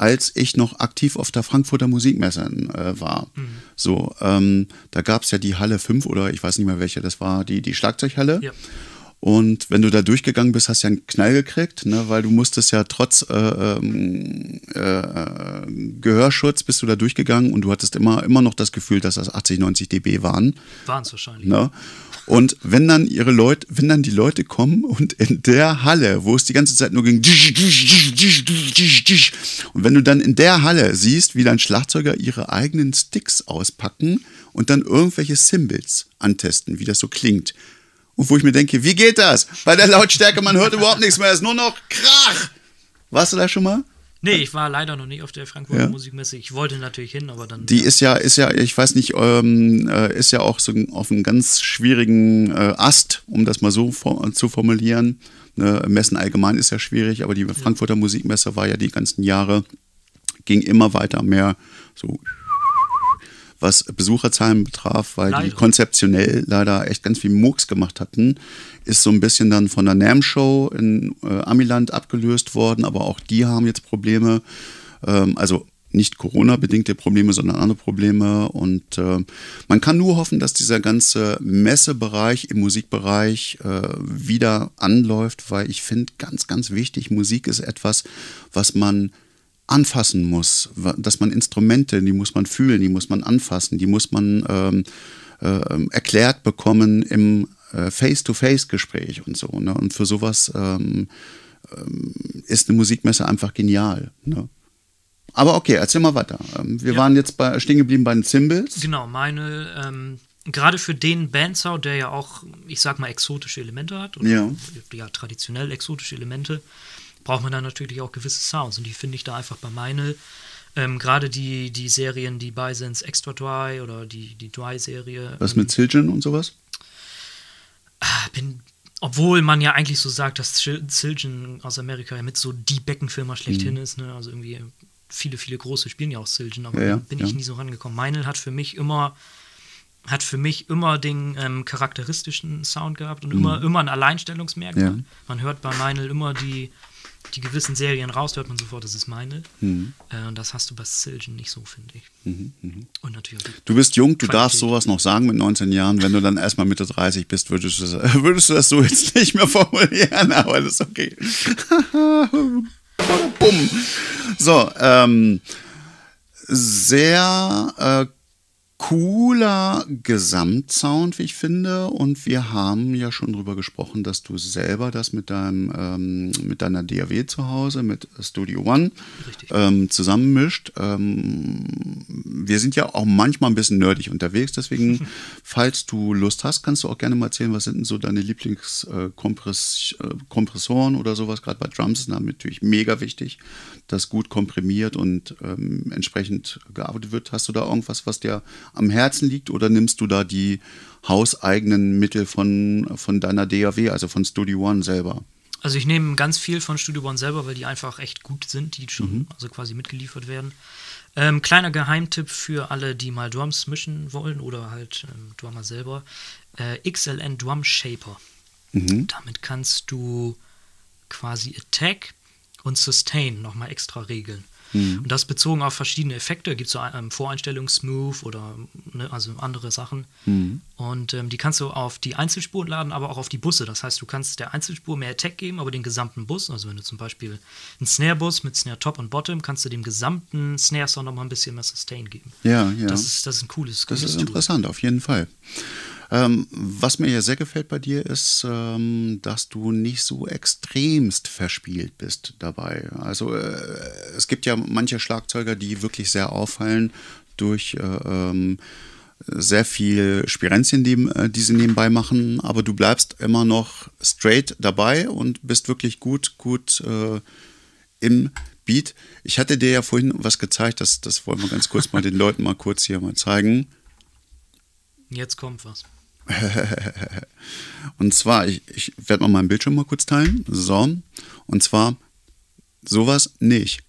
S1: als ich noch aktiv auf der Frankfurter Musikmesse äh, war. So, ähm, da gab es ja die Halle 5 oder ich weiß nicht mehr welche, das war die, die Schlagzeughalle.
S3: Ja.
S1: Und wenn du da durchgegangen bist, hast du ja einen Knall gekriegt, ne, weil du musstest ja trotz äh, ähm, äh, Gehörschutz bist du da durchgegangen und du hattest immer, immer noch das Gefühl, dass das 80, 90 dB waren.
S3: Waren es wahrscheinlich.
S1: Ne? Und wenn dann ihre Leute, wenn dann die Leute kommen und in der Halle, wo es die ganze Zeit nur ging, und wenn du dann in der Halle siehst, wie dann Schlagzeuger ihre eigenen Sticks auspacken und dann irgendwelche Cymbals antesten, wie das so klingt. Und wo ich mir denke, wie geht das? Bei der Lautstärke, man hört überhaupt nichts mehr, es ist nur noch Krach. Warst du da schon mal?
S3: Nee, ich war leider noch nicht auf der Frankfurter
S1: Ja.
S3: Musikmesse. Ich wollte natürlich hin, aber dann.
S1: Die ist ja, ist ja, ich weiß nicht, ähm, äh, ist ja auch so auf einem ganz schwierigen äh, Ast, um das mal so for zu formulieren. Ne, Messen allgemein ist ja schwierig, aber die Frankfurter Musikmesse war ja die ganzen Jahre, ging immer weiter mehr so was Besucherzahlen betraf, weil die
S3: Leider.
S1: konzeptionell leider echt ganz viel Murks gemacht hatten, ist so ein bisschen dann von der NAM Show in äh, Amiland abgelöst worden, aber auch die haben jetzt Probleme, ähm, also nicht Corona-bedingte Probleme, sondern andere Probleme. Und äh, man kann nur hoffen, dass dieser ganze Messebereich im Musikbereich äh, wieder anläuft, weil ich finde ganz, ganz wichtig, Musik ist etwas, was man anfassen muss, dass man Instrumente, die muss man fühlen, die muss man anfassen, die muss man ähm, äh, erklärt bekommen im äh, Face-to-Face-Gespräch und so. Ne? Und für sowas ähm, ähm, ist eine Musikmesse einfach genial. Ne? Aber okay, erzähl mal weiter. Ähm, wir
S3: Ja.
S1: waren jetzt bei, stehen geblieben bei den Cymbals.
S3: Genau, meine, ähm, gerade für den Bandsound, der ja auch, ich sag mal, exotische Elemente hat, oder
S1: Ja.
S3: ja, traditionell exotische Elemente, braucht man dann natürlich auch gewisse Sounds. Und die finde ich da einfach bei meine. Ähm, gerade die, die Serien, die bei sind, Extra Dry oder die, die Dry-Serie.
S1: Was
S3: ähm,
S1: mit Zildjian und sowas?
S3: bin, obwohl man ja eigentlich so sagt, dass Siljan aus Amerika ja mit so die Beckenfirma schlechthin ist, ne? Also irgendwie viele, viele große spielen ja auch Siljan, aber
S1: Ja, ja,
S3: bin ich
S1: ja.
S3: nie so rangekommen. Meinl hat für mich immer hat für mich immer den ähm, charakteristischen Sound gehabt und immer, immer ein Alleinstellungsmerkmal.
S1: Mhm.
S3: Man hört bei Meinl immer die, die gewissen Serien raus, hört man sofort, das ist Meinl.
S1: Mhm.
S3: Äh, und das hast du bei Siljan nicht so, finde ich. Und natürlich auch die
S1: Du bist jung, du
S3: Qualität.
S1: darfst sowas noch sagen mit 19 Jahren. Wenn du dann erstmal Mitte 30 bist, würdest du das, [laughs] würdest du das so jetzt nicht mehr formulieren, [laughs] aber das ist okay. [laughs] Bumm. So, ähm, sehr äh, cooler Gesamtsound, wie ich finde. Und wir haben ja schon drüber gesprochen, dass du selber das mit deinem ähm, mit deiner DAW zu Hause, mit Studio One, ähm, zusammenmischt. Ähm, wir sind ja auch manchmal ein bisschen nerdig unterwegs, deswegen, [laughs] falls du Lust hast, kannst du auch gerne mal erzählen, was sind denn so deine Lieblingskompressoren oder sowas, gerade bei Drums ist natürlich mega wichtig, dass gut komprimiert und ähm, entsprechend gearbeitet wird. Hast du da irgendwas, was dir am Herzen liegt oder nimmst du da die hauseigenen Mittel von, von deiner DAW, also von Studio One selber?
S3: Also ich nehme ganz viel von Studio One selber, weil die einfach echt gut sind, die schon also quasi mitgeliefert werden. Ähm, kleiner Geheimtipp für alle, die mal Drums mischen wollen oder halt ähm, Drummer selber. Äh, XLN Drum Shaper. Damit kannst du quasi Attack und Sustain nochmal extra regeln. Und das bezogen auf verschiedene Effekte. Gibt es so ähm, Voreinstellung Smooth oder ne, also andere Sachen. Und ähm, die kannst du auf die Einzelspuren laden, aber auch auf die Busse. Das heißt, du kannst der Einzelspur mehr Attack geben, aber den gesamten Bus. Also wenn du zum Beispiel einen Snare-Bus mit Snare Top und Bottom, kannst du dem gesamten Snare-Sound nochmal ein bisschen mehr Sustain geben.
S1: Ja, ja.
S3: Das ist, das ist ein cooles,
S1: Das
S3: cooles
S1: ist
S3: Tool.
S1: interessant, auf jeden Fall. Ähm, was mir ja sehr gefällt bei dir ist, ähm, dass du nicht so extremst verspielt bist dabei. Also äh, es gibt ja manche Schlagzeuger, die wirklich sehr auffallen durch äh, ähm, sehr viel Spirenzien, die, äh, die sie nebenbei machen, aber du bleibst immer noch straight dabei und bist wirklich gut, gut äh, im Beat. Ich hatte dir ja vorhin was gezeigt, das, das wollen wir ganz kurz mal den Leuten mal kurz hier mal zeigen.
S3: Jetzt kommt was. [laughs]
S1: Und zwar, ich, ich werde mal meinen Bildschirm mal kurz teilen. So. Und zwar sowas nicht.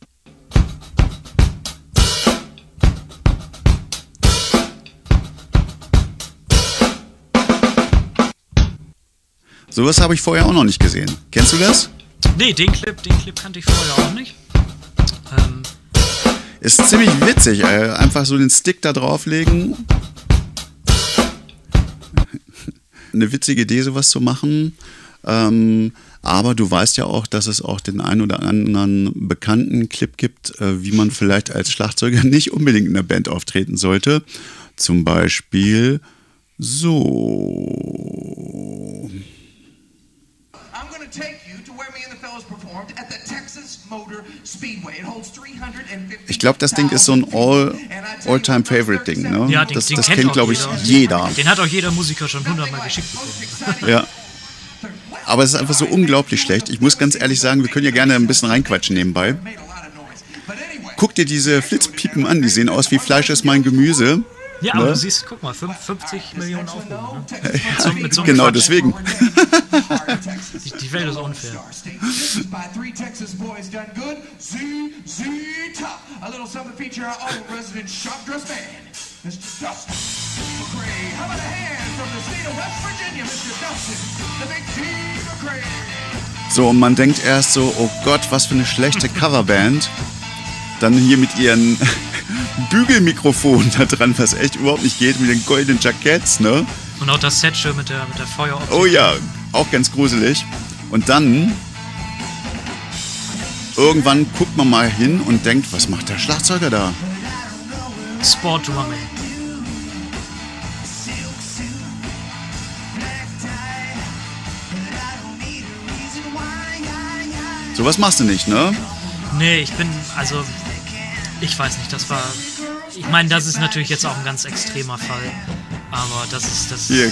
S1: Sowas habe ich vorher auch noch nicht gesehen. Kennst du das?
S3: Nee, den Clip, den Clip kannte ich vorher auch nicht. Ähm,
S1: Ist ziemlich witzig. Äh, einfach so den Stick da drauflegen. Eine witzige Idee, sowas zu machen. Ähm, aber du weißt ja auch, dass es auch den einen oder anderen bekannten Clip gibt, äh, wie man vielleicht als Schlagzeuger nicht unbedingt in der Band auftreten sollte. Zum Beispiel so.
S4: I'm to take you to
S1: Ich glaube, das Ding ist so ein All- All-Time-Favorite-Ding, ne?
S3: ja, den,
S1: das
S3: den
S1: das
S3: kennt
S1: kennt, glaube ich,
S3: jeder.
S1: jeder.
S3: Den hat auch jeder Musiker schon hundertmal geschickt bekommen.
S1: Ja. Aber es ist einfach so unglaublich schlecht. Ich muss ganz ehrlich sagen, wir können ja gerne ein bisschen reinquatschen nebenbei. Guck dir diese Flitzpiepen an, die sehen aus wie Fleisch ist mein Gemüse.
S3: Ja, aber
S1: Ne?
S3: du siehst, guck mal, fünf- 50 Millionen Aufrufe. Ne? Mit so, mit so
S1: Genau
S3: Quatsch.
S1: deswegen.
S3: Die, die Welt ist unfair.
S4: Mr. Dustin McCray. How about a hand from the state of West Virginia, Mr. Dustin, the big T McCray.
S1: So, und man denkt erst so, oh Gott, was für eine schlechte Coverband. Dann hier mit ihren [laughs] Bügelmikrofonen da dran, was echt überhaupt nicht geht, mit den goldenen Jacketts, ne?
S3: Und auch das Set schön mit der, mit der Feueroptik.
S1: Oh ja, auch ganz gruselig. Und dann irgendwann guckt man mal hin und denkt, was macht der Schlagzeuger da?
S3: Sport Drumming.
S1: Sowas machst du nicht, ne?
S3: Nee, ich bin, also, ich weiß nicht, das war. Ich meine, das ist natürlich jetzt auch ein ganz extremer Fall. Aber das ist. Das,
S1: Hier.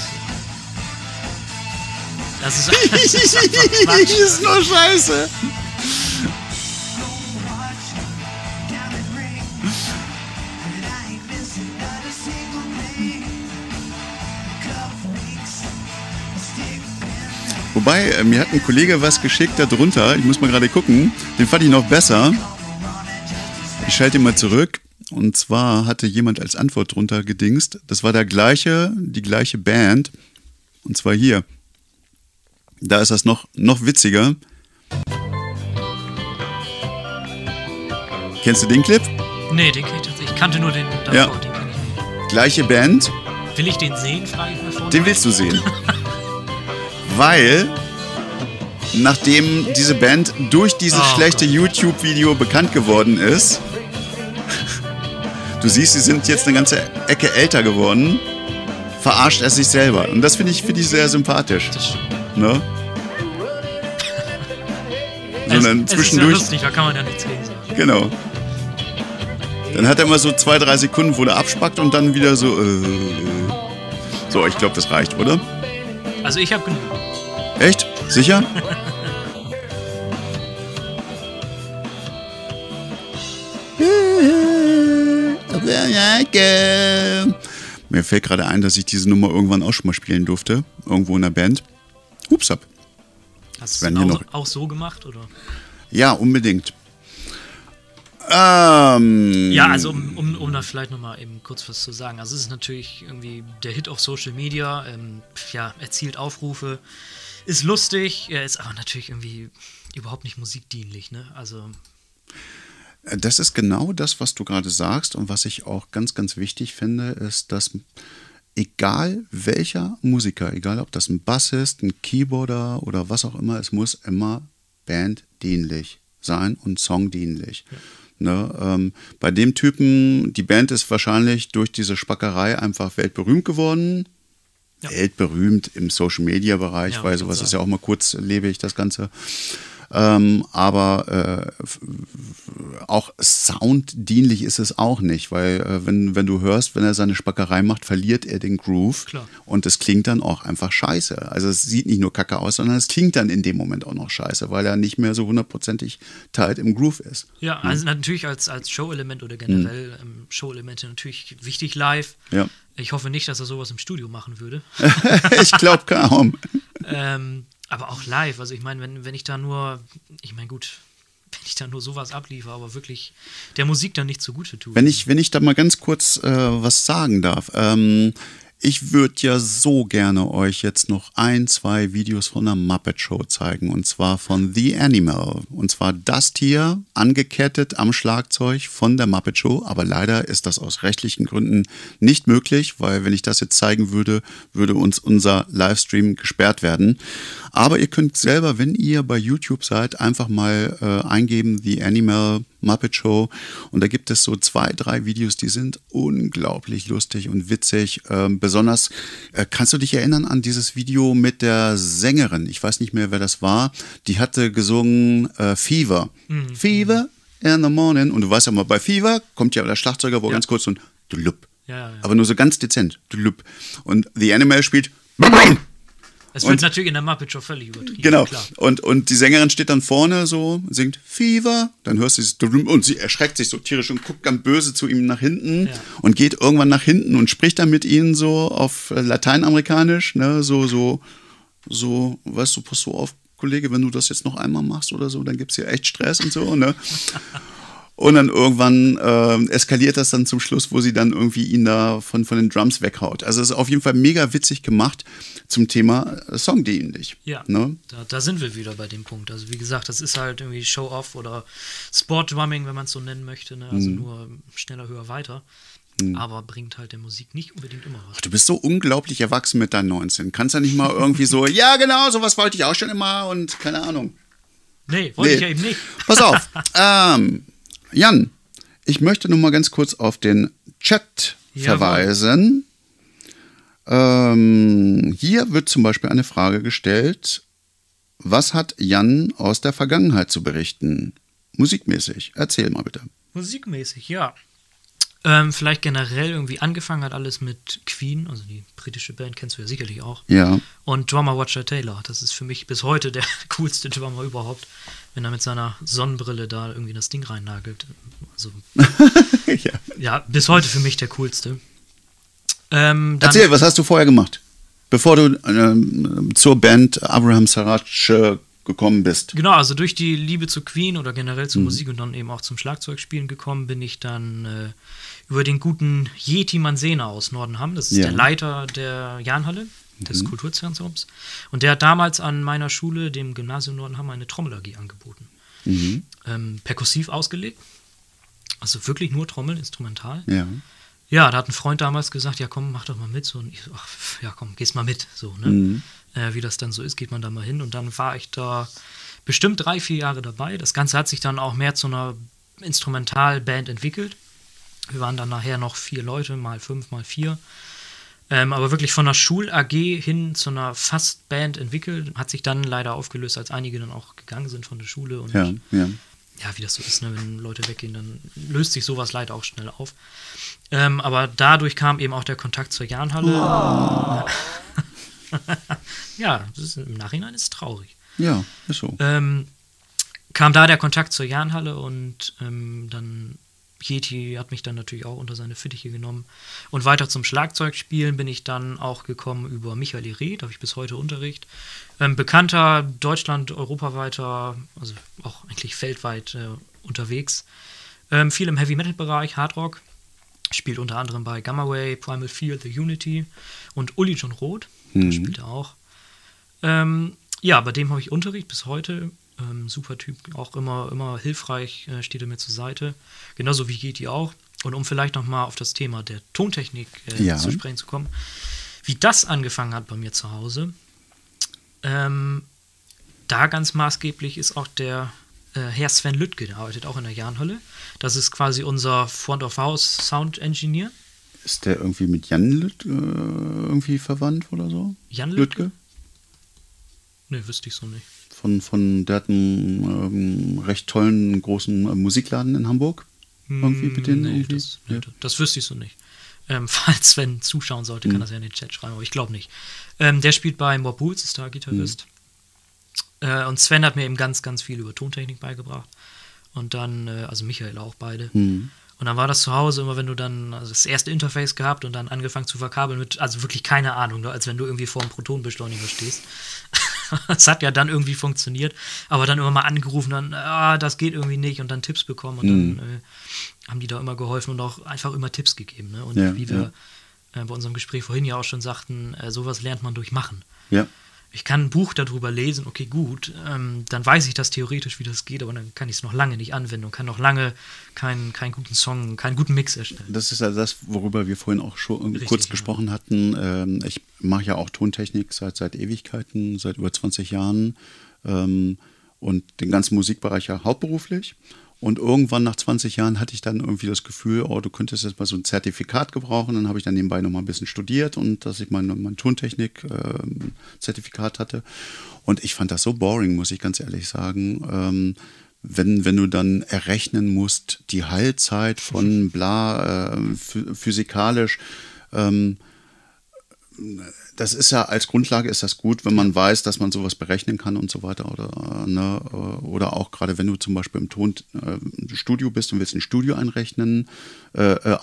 S3: das ist, [laughs] [laughs] das ist Quatsch.
S1: ist nur scheiße. Wobei, äh, mir hat ein Kollege was geschickt darunter. Ich muss mal gerade gucken. Den fand ich noch besser. Ich schalte ihn mal zurück. Und zwar hatte jemand als Antwort drunter gedingst. Das war der gleiche, die gleiche Band. Und zwar hier. Da ist das noch, noch witziger. Kennst du den Clip?
S3: Nee, den kenn ich. Ich kannte nur den davor,
S1: Ja.
S3: den kenn ich nicht.
S1: Gleiche Band.
S3: Will ich den sehen, frage ich mir vorher.
S1: Den willst du sehen. [laughs] Weil, nachdem diese Band durch dieses
S3: Oh
S1: schlechte. YouTube-Video bekannt geworden ist, Du siehst, sie sind jetzt eine ganze Ecke älter geworden. Verarscht er sich selber. Und das finde ich, finde ich sehr sympathisch. Ne?
S3: Es,
S1: Sondern
S3: es ist ja
S1: zwischendurch.
S3: lustig, da kann man ja nichts gegen sagen.
S1: Genau. Dann hat er immer so zwei, drei Sekunden, wo er abspackt und dann wieder so. Äh. So, ich glaube, das reicht, oder?
S3: Also ich habe genug.
S1: Echt? Sicher? [laughs] Mir fällt gerade ein, dass ich diese Nummer irgendwann auch schon mal spielen durfte. Irgendwo in der Band. Hups ab.
S3: Hast du
S1: hier
S3: auch,
S1: noch-
S3: auch so gemacht? Oder?
S1: Ja, unbedingt. Ähm,
S3: Ja, also um, um, um da vielleicht nochmal eben kurz was zu sagen. Also es ist natürlich irgendwie der Hit auf Social Media, ähm, ja, erzielt Aufrufe, ist lustig, ist aber natürlich irgendwie überhaupt nicht musikdienlich, ne? Also
S1: Das ist genau das, was du gerade sagst und was ich auch ganz, ganz wichtig finde, ist, dass egal welcher Musiker, egal ob das ein Bassist, ein Keyboarder oder was auch immer, es muss immer banddienlich sein und songdienlich. Ne, ähm, bei dem Typen, die Band ist wahrscheinlich durch diese Spackerei einfach weltberühmt geworden.
S3: Ja.
S1: Weltberühmt im Social Media Bereich,
S3: Ja,
S1: weil sowas ist ja auch mal kurzlebig, das Ganze. Ähm, aber äh, auch sounddienlich ist es auch nicht, weil äh, wenn, wenn du hörst, wenn er seine Spackerei macht, verliert er den Groove
S3: Klar.
S1: und es klingt dann auch einfach scheiße. Also es sieht nicht nur kacke aus, sondern es klingt dann in dem Moment auch noch scheiße, weil er nicht mehr so hundertprozentig tight im Groove ist.
S3: ja, also natürlich als, als Show-Element oder generell ähm, Show-Elemente natürlich wichtig live.
S1: Ja.
S3: Ich hoffe nicht, dass er sowas im Studio machen würde. [laughs]
S1: ich glaube kaum. [laughs]
S3: ähm, aber auch live. Also ich meine, wenn, wenn ich da nur, ich meine gut, [laughs] wenn ich da nur sowas abliefere, aber wirklich der Musik dann nicht zugute tue.
S1: Wenn ich, wenn ich da mal ganz kurz äh, was sagen darf. Ähm, ich würde ja so gerne euch jetzt noch ein, zwei Videos von der Muppet Show zeigen. Und zwar von The Animal. Und zwar das Tier angekettet am Schlagzeug von der Muppet Show. Aber leider ist das aus rechtlichen Gründen nicht möglich, weil wenn ich das jetzt zeigen würde, würde uns unser Livestream gesperrt werden. Aber ihr könnt selber, wenn ihr bei YouTube seid, einfach mal äh, eingeben, The Animal Muppet Show. Und da gibt es so zwei, drei Videos, die sind unglaublich lustig und witzig. Ähm, besonders, äh, kannst du dich erinnern an dieses Video mit der Sängerin? Ich weiß nicht mehr, wer das war. Die hatte gesungen äh, Fever. Fever in the morning. Und du weißt ja mal, bei Fever kommt ja der Schlagzeuger, wo
S3: Ja.
S1: ganz kurz so ein Dulup.
S3: Ja, ja.
S1: Aber nur so ganz dezent. Und The Animal spielt.
S3: Es wird
S1: und-
S3: natürlich in der Muppet Show völlig übertrieben.
S1: Genau.
S3: Klar.
S1: Und, und die Sängerin steht dann vorne so, singt Fever, dann hörst du dieses und sie erschreckt sich so tierisch und guckt ganz böse zu ihm nach hinten
S3: Ja.
S1: und geht irgendwann nach hinten und spricht dann mit ihnen so auf äh, Lateinamerikanisch, ne, so, so, so, weißt du, pass so auf, Kollege, wenn du das jetzt noch einmal machst oder so, dann gibt's hier echt Stress und so, ne? [laughs] Und dann irgendwann äh, eskaliert das dann zum Schluss, wo sie dann irgendwie ihn da von, von den Drums weghaut. Also es ist auf jeden Fall mega witzig gemacht zum Thema äh, Songdienlich.
S3: Ja,
S1: Ne?
S3: da, da sind wir wieder bei dem Punkt. Also wie gesagt, das ist halt irgendwie Show-Off oder Sport-Drumming, wenn man es so nennen möchte. Ne?
S1: Mhm.
S3: Also nur schneller, höher, weiter. Aber bringt halt der Musik nicht unbedingt immer was.
S1: Du bist so unglaublich erwachsen mit deinen 19. Kannst ja nicht mal irgendwie so, [laughs] ja genau, sowas wollte ich auch schon immer und keine Ahnung.
S3: Nee, wollte ich
S1: Nee.
S3: ja eben nicht.
S1: Pass auf. [laughs] ähm, Jan, ich möchte nur mal ganz kurz auf den Chat
S3: Jawohl.
S1: verweisen. Ähm, hier wird zum Beispiel eine Frage gestellt. Was hat Jan aus der Vergangenheit zu berichten? Musikmäßig. Erzähl mal bitte.
S3: Musikmäßig, ja. Ähm, vielleicht generell irgendwie angefangen hat alles mit Queen, also die britische Band kennst du ja sicherlich auch.
S1: Ja.
S3: Und Drummer Roger Taylor, das ist für mich bis heute der [laughs] coolste Drummer überhaupt, wenn er mit seiner Sonnenbrille da irgendwie das Ding reinnagelt. Also, [laughs]
S1: ja.
S3: ja, bis heute für mich der coolste. Ähm,
S1: Erzähl, was hast du vorher gemacht? Bevor du ähm, zur Band Abraham Sarach äh, gekommen bist.
S3: Genau, also durch die Liebe zu Queen oder generell zur Musik und dann eben auch zum Schlagzeugspielen gekommen, bin ich dann äh, über den guten Yeti Mansena aus Nordenham, das ist
S1: Ja.
S3: der Leiter der Jahnhalle des Kulturzentrums. Und der hat damals an meiner Schule, dem Gymnasium Nordenham, eine Trommel AG angeboten. Ähm, perkussiv ausgelegt. Also wirklich nur Trommeln, instrumental.
S1: Ja.
S3: Ja, da hat ein Freund damals gesagt, ja komm, mach doch mal mit. So, und ich so, ach, ja komm, gehst mal mit. So, ne? Äh, wie das dann so ist, geht man da mal hin. Und dann war ich da bestimmt drei, vier Jahre dabei. Das Ganze hat sich dann auch mehr zu einer Instrumentalband entwickelt. Wir waren dann nachher noch vier Leute, mal fünf, mal vier. Ähm, aber wirklich von einer Schul-AG hin zu einer Fast-Band entwickelt. Hat sich dann leider aufgelöst, als einige dann auch gegangen sind von der Schule. Und
S1: Ja, ja.
S3: ja, wie das so ist, ne? wenn Leute weggehen, dann löst sich sowas leider auch schnell auf. Ähm, aber dadurch kam eben auch der Kontakt zur Jahnhalle. [laughs] ja, das ist, im Nachhinein ist es traurig.
S1: Ja, ist so.
S3: Ähm, kam da der Kontakt zur Jahnhalle und ähm, dann Yeti hat mich dann natürlich auch unter seine Fittiche genommen. Und weiter zum Schlagzeugspielen bin ich dann auch gekommen über Michael Ire, da habe ich bis heute Unterricht. Ähm, bekannter, Deutschland, europaweiter, also auch eigentlich weltweit äh, unterwegs. Ähm, viel im Heavy-Metal-Bereich, Hardrock. Spielt unter anderem bei Gamma Ray, Primal Fear, The Unity und Uli John Roth, da spielt er auch. Ähm, ja, bei dem habe ich Unterricht bis heute. Ähm, super Typ, auch immer, immer hilfreich, äh, steht er mir zur Seite. Genauso wie Yeti auch. Und um vielleicht nochmal auf das Thema der Tontechnik äh,
S1: Ja.
S3: zu sprechen zu kommen, wie das angefangen hat bei mir zu Hause, ähm, da ganz maßgeblich ist auch der äh, Herr Sven Lüttke, der arbeitet auch in der Jahnhölle. Das ist quasi unser Front of House Sound Engineer.
S1: Ist der irgendwie mit Jan Lüt, äh, irgendwie verwandt oder so?
S3: Jan Lüttke? Ne, wüsste ich so nicht.
S1: Von, von, der hat einen ähm, recht tollen großen äh, Musikladen in Hamburg. Irgendwie mit denen
S3: nee,
S1: irgendwie?
S3: das,
S1: Ja.
S3: das, wüsste ich so nicht. Ähm, [laughs] falls Sven zuschauen sollte,
S1: Mhm.
S3: kann das ja in den Chat schreiben, aber ich glaube nicht. Ähm, der spielt bei Mob Bulls, ist da Gitarrist.
S1: Mhm.
S3: Äh, und Sven hat mir eben ganz, ganz viel über Tontechnik beigebracht. Und dann, äh, also Michael auch beide.
S1: Mhm.
S3: Und dann war das zu Hause immer, wenn du dann also das erste Interface gehabt und dann angefangen zu verkabeln mit, also wirklich keine Ahnung, als wenn du irgendwie vor einem Protonenbeschleuniger stehst. [laughs] [laughs] Es hat ja dann irgendwie funktioniert, aber dann immer mal angerufen, dann, ah, das geht irgendwie nicht und dann Tipps bekommen und
S1: Mhm.
S3: dann äh, haben die da immer geholfen und auch einfach immer Tipps gegeben. Ne? Und
S1: Ja,
S3: wie wir äh, bei unserem Gespräch vorhin ja auch schon sagten, äh, sowas lernt man durch Machen.
S1: Ja.
S3: Ich kann ein Buch darüber lesen, okay, gut, ähm, dann weiß ich das theoretisch, wie das geht, aber dann kann ich es noch lange nicht anwenden und kann noch lange keinen, keinen guten Song, keinen guten Mix erstellen.
S1: Das ist ja das, worüber wir vorhin auch schon
S3: Richtig,
S1: kurz
S3: ja.
S1: gesprochen hatten. Ähm, ich mache ja auch Tontechnik seit, seit Ewigkeiten, seit über 20 Jahren ähm, und den ganzen Musikbereich ja hauptberuflich. Und irgendwann nach 20 Jahren hatte ich dann irgendwie das Gefühl, oh, du könntest jetzt mal so ein Zertifikat gebrauchen. Dann habe ich dann nebenbei noch mal ein bisschen studiert und dass ich mein, mein Tontechnik-Zertifikat hatte. Und ich fand das so boring, muss ich ganz ehrlich sagen. Ähm, wenn, wenn du dann errechnen musst, die Heilzeit von bla, äh, phy- physikalisch, ähm, das ist ja als Grundlage ist das gut, wenn man weiß, dass man sowas berechnen kann und so weiter oder äh, ne, äh, oder auch gerade wenn du zum Beispiel im Tonstudio bist und willst ein Studio einrechnen, äh, äh,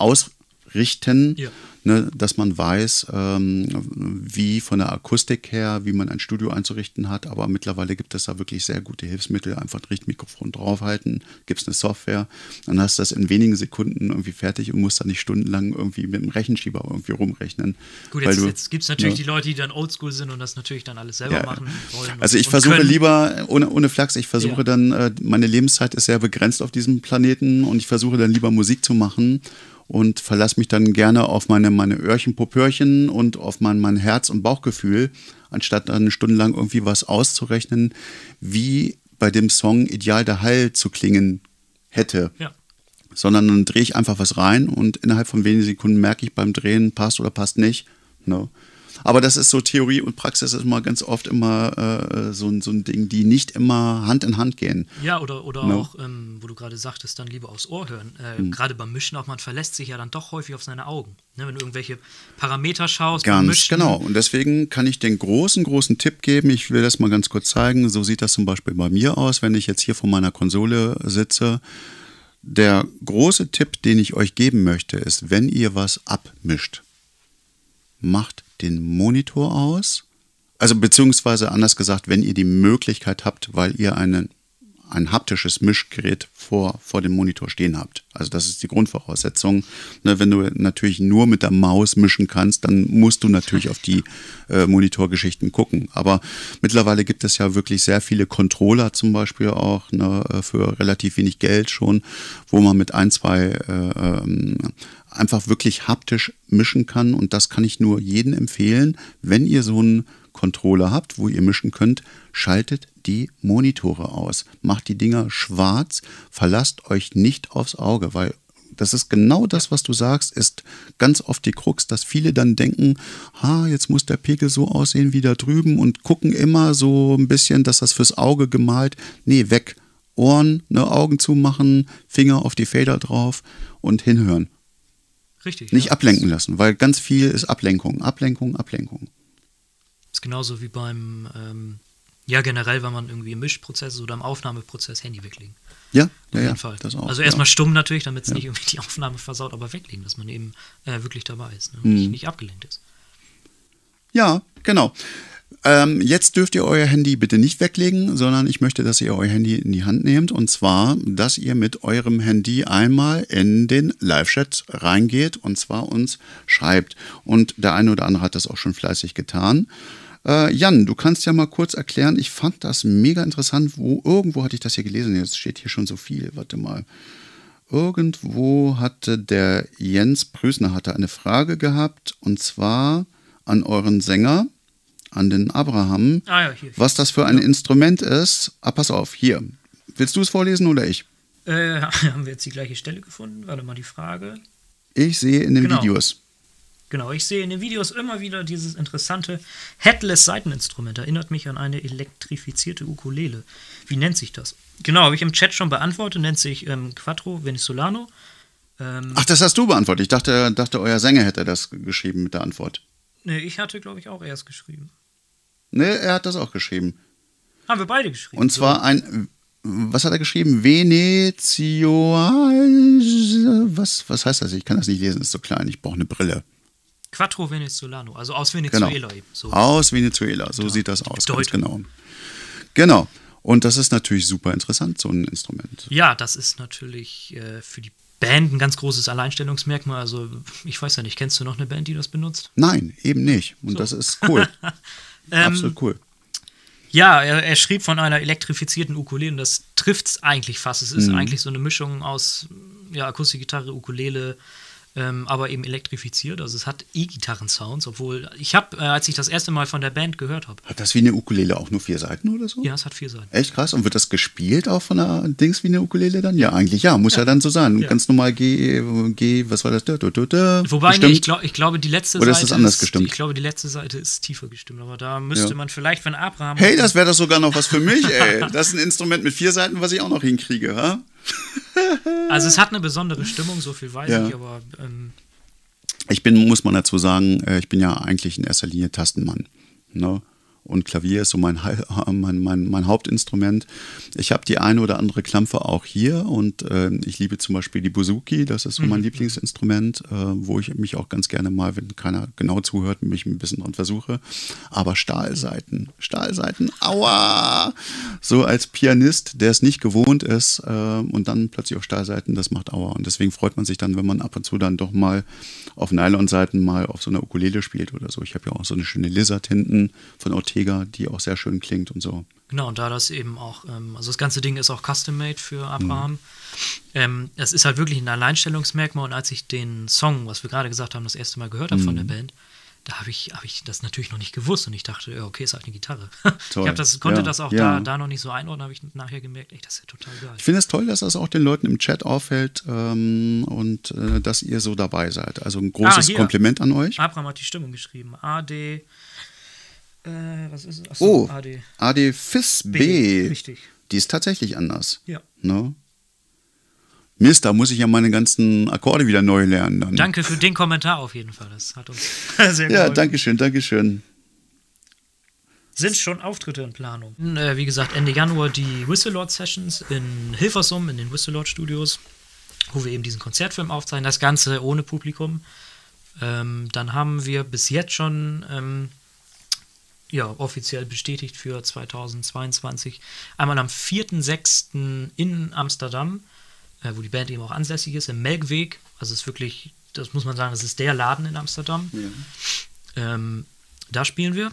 S1: ausrichten,
S3: Ja.
S1: ne, dass man weiß, ähm, wie von der Akustik her, wie man ein Studio einzurichten hat. Aber mittlerweile gibt es da wirklich sehr gute Hilfsmittel. Einfach ein Richtmikrofon draufhalten, gibt es eine Software, dann hast du das in wenigen Sekunden irgendwie fertig und musst dann nicht stundenlang irgendwie mit dem Rechenschieber irgendwie rumrechnen.
S3: Gut, jetzt, jetzt gibt es natürlich
S1: ne?
S3: die Leute, die dann oldschool sind und das natürlich dann alles selber
S1: Ja.
S3: machen wollen. und-
S1: Also ich
S3: und
S1: versuche
S3: können.
S1: lieber, ohne, ohne Flachs, ich versuche
S3: Ja.
S1: dann, äh, meine Lebenszeit ist sehr begrenzt auf diesem Planeten und ich versuche dann lieber Musik zu machen und verlasse mich dann gerne auf meine, meine Öhrchen, Popörchen und auf mein, mein Herz- und Bauchgefühl, anstatt dann stundenlang irgendwie was auszurechnen, wie bei dem Song Ideal der Hall zu klingen hätte
S3: Ja.
S1: sondern dann drehe ich einfach was rein und innerhalb von wenigen Sekunden merke ich beim Drehen, passt oder passt nicht. Ne? Aber das ist so Theorie und Praxis ist immer ganz oft immer äh, so, ein- so ein Ding, die nicht immer Hand in Hand gehen.
S3: Ja, oder, oder
S1: No.
S3: auch, ähm, wo du gerade sagtest, dann lieber aufs Ohr hören. Äh,
S1: Hm.
S3: Gerade beim Mischen auch, man verlässt sich ja dann doch häufig auf seine Augen. Ne, wenn du irgendwelche Parameter schaust,
S1: Ganz
S3: Mischen,
S1: genau. Und deswegen kann ich den großen, großen Tipp geben. Ich will das mal ganz kurz zeigen. So sieht das zum Beispiel bei mir aus, wenn ich jetzt hier vor meiner Konsole sitze. Der große Tipp, den ich euch geben möchte, ist, wenn ihr was abmischt, macht den Monitor aus. Also beziehungsweise anders gesagt, wenn ihr die Möglichkeit habt, weil ihr einen, ein haptisches Mischgerät vor, vor dem Monitor stehen habt. Also das ist die Grundvoraussetzung. Ne, wenn du natürlich nur mit der Maus mischen kannst, dann musst du natürlich auf die äh, Monitorgeschichten gucken. Aber mittlerweile gibt es ja wirklich sehr viele Controller zum Beispiel auch ne, für relativ wenig Geld schon, wo man mit ein, zwei äh, ähm, einfach wirklich haptisch mischen kann. Und das kann ich nur jedem empfehlen, wenn ihr so einen Controller habt, wo ihr mischen könnt, schaltet die Monitore aus. Macht die Dinger schwarz, verlasst euch nicht aufs Auge, weil das ist genau das, was du sagst, ist ganz oft die Krux, dass viele dann denken, ha, jetzt muss der Pegel so aussehen wie da drüben und gucken immer so ein bisschen, dass das fürs Auge gemalt. Nee, weg. Ohren, ne, Augen zumachen, Finger auf die Fader drauf und hinhören.
S3: Richtig.
S1: Nicht
S3: ja.
S1: ablenken lassen, weil ganz viel ist Ablenkung, Ablenkung, Ablenkung.
S3: Ist genauso wie beim, ähm, ja generell, wenn man irgendwie im Mischprozess oder im Aufnahmeprozess Handy weglegen.
S1: Ja,
S3: Auf
S1: ja,
S3: jeden
S1: ja,
S3: Fall.
S1: das auch.
S3: also
S1: ja.
S3: erstmal stumm natürlich, damit es nicht irgendwie die Aufnahme versaut, aber weglegen, dass man eben äh, wirklich dabei ist ne? und
S1: Mhm.
S3: nicht, nicht abgelenkt ist.
S1: Ja, genau. Ähm, jetzt dürft ihr euer Handy bitte nicht weglegen, sondern ich möchte, dass ihr euer Handy in die Hand nehmt. Und zwar, dass ihr mit eurem Handy einmal in den Live-Chat reingeht und zwar uns schreibt. Und der eine oder andere hat das auch schon fleißig getan. Äh, Jan, du kannst ja mal kurz erklären, ich fand das mega interessant, wo irgendwo hatte ich das hier gelesen, jetzt steht hier schon so viel, warte mal. Irgendwo hatte der Jens Prüßner hatte eine Frage gehabt und zwar an euren Sänger, an den Abraham,
S3: Ah ja, hier.
S1: was das für ein Instrument ist. Ah, pass auf, hier. Willst du es vorlesen oder ich?
S3: Äh, [laughs] haben wir jetzt die gleiche Stelle gefunden? Warte mal, die Frage.
S1: Ich sehe in den
S3: Genau.
S1: Videos.
S3: Genau, ich sehe in den Videos immer wieder dieses interessante Headless-Seiteninstrument. Erinnert mich an eine elektrifizierte Ukulele. Wie nennt sich das? Genau, habe ich im Chat schon beantwortet. Nennt sich ähm, Quattro Venezolano. Ähm,
S1: Ach, das hast du beantwortet. Ich dachte, dachte, euer Sänger hätte das geschrieben mit der Antwort.
S3: nee, ich hatte, glaube ich, auch erst geschrieben.
S1: Ne, er hat das auch geschrieben.
S3: Haben wir beide geschrieben.
S1: Und zwar ein, was hat er geschrieben? Venezio. Was, was heißt das? Ich kann das nicht lesen, ist so klein. Ich brauche eine Brille.
S3: Quattro Venezolano, also aus
S1: Genau.
S3: Venezuela eben. So.
S1: Aus Venezuela, so sieht das aus, ganz genau. Genau. Und das ist natürlich super interessant, so ein Instrument.
S3: Ja, das ist natürlich äh, für die Band ein ganz großes Alleinstellungsmerkmal. Also, ich weiß ja nicht, kennst du noch eine Band, die das benutzt?
S1: Nein, eben nicht. Und das ist cool. [laughs]
S3: Ähm,
S1: Absolut cool.
S3: Ja, er, er schrieb von einer elektrifizierten Ukulele und das trifft es eigentlich fast. Es
S1: Mhm.
S3: ist eigentlich so eine Mischung aus ja, Akustikgitarre, Ukulele, ähm, aber eben elektrifiziert. Also es hat E-Gitarren-Sounds, obwohl ich habe, äh, als ich das erste Mal von der Band gehört habe,
S1: Hat das wie eine Ukulele auch nur vier Seiten oder so?
S3: ja, es hat vier Seiten.
S1: Echt krass. Und wird das gespielt auch von der Dings wie eine Ukulele dann? Ja, eigentlich ja. Muss ja, dann so sein.
S3: Ja.
S1: Ganz normal G, G, was war das? Dö, dö, dö.
S3: Wobei, nee, ich, glaub, ich glaube, die letzte
S1: Oder ist
S3: Seite
S1: das anders gestimmt?
S3: Ich glaube, die letzte Seite ist tiefer gestimmt, aber da müsste
S1: Ja.
S3: man vielleicht, wenn Abraham.
S1: Hey, das wäre doch sogar noch was für mich, ey. Das ist ein Instrument mit vier Seiten, was ich auch noch hinkriege, ha? [laughs]
S3: Also es hat eine besondere Stimmung, so viel weiß
S1: Ja.
S3: ich, aber ähm,
S1: Ich bin, muss man dazu sagen, äh, ich bin ja eigentlich in erster Linie Tastenmann. Ne? Und Klavier ist so mein, [laughs] mein, mein, mein Hauptinstrument. Ich habe die eine oder andere Klampfe auch hier und äh, ich liebe zum Beispiel die Buzuki, das ist so mein Lieblingsinstrument, äh, wo ich mich auch ganz gerne mal, wenn keiner genau zuhört, mich ein bisschen dran versuche. Aber Stahlseiten, Stahlseiten, aua! So als Pianist, der es nicht gewohnt ist äh, und dann plötzlich auch Stahlseiten, das macht aua. Und deswegen freut man sich dann, wenn man ab und zu dann doch mal auf Nylonseiten mal auf so einer Ukulele spielt oder so. Ich habe ja auch so eine schöne Lizard hinten von Ortega, die auch sehr schön klingt und so.
S3: Genau, und da das eben auch, ähm, also das ganze Ding ist auch custom-made für Abraham.
S1: Mhm.
S3: Ähm, es ist halt wirklich ein Alleinstellungsmerkmal und als ich den Song, was wir gerade gesagt haben, das erste Mal gehört habe von der
S1: Mhm.
S3: Band, da habe ich, hab ich das natürlich noch nicht gewusst und ich dachte, ja, okay, ist halt eine Gitarre. [laughs]
S1: Toll.
S3: Ich das, konnte
S1: Ja,
S3: das auch
S1: ja.
S3: da, da noch nicht so einordnen, habe ich nachher gemerkt, ey, das ist ja total geil.
S1: Ich finde es toll, dass das auch den Leuten im Chat auffällt ähm, und äh, dass ihr so dabei seid. Also ein großes
S3: Ah.
S1: Kompliment an euch.
S3: Abraham hat die Stimmung geschrieben. AD. Äh, was ist es?
S1: Oh,
S3: Achso, AD.
S1: AD FIS B.
S3: B, richtig.
S1: Die ist tatsächlich anders.
S3: Ja.
S1: Ne? Mist, da muss ich ja meine ganzen Akkorde wieder neu lernen. Dann.
S3: Danke für den Kommentar auf jeden Fall. Das hat uns [laughs] sehr
S1: Ja,
S3: geholfen.
S1: danke schön, danke schön.
S3: Sind schon Auftritte in Planung. Äh, wie gesagt, Ende Januar die Whistlelord Sessions in Hilversum, in den Whistlelord Studios, wo wir eben diesen Konzertfilm aufzeichnen. Das Ganze ohne Publikum. Ähm, dann haben wir bis jetzt schon ähm, ja, offiziell bestätigt für 2022 einmal am 4.6. in Amsterdam, äh, wo die Band eben auch ansässig ist, im Melkweg. Also es ist wirklich, das muss man sagen, das ist der Laden in Amsterdam. Ähm, da spielen wir.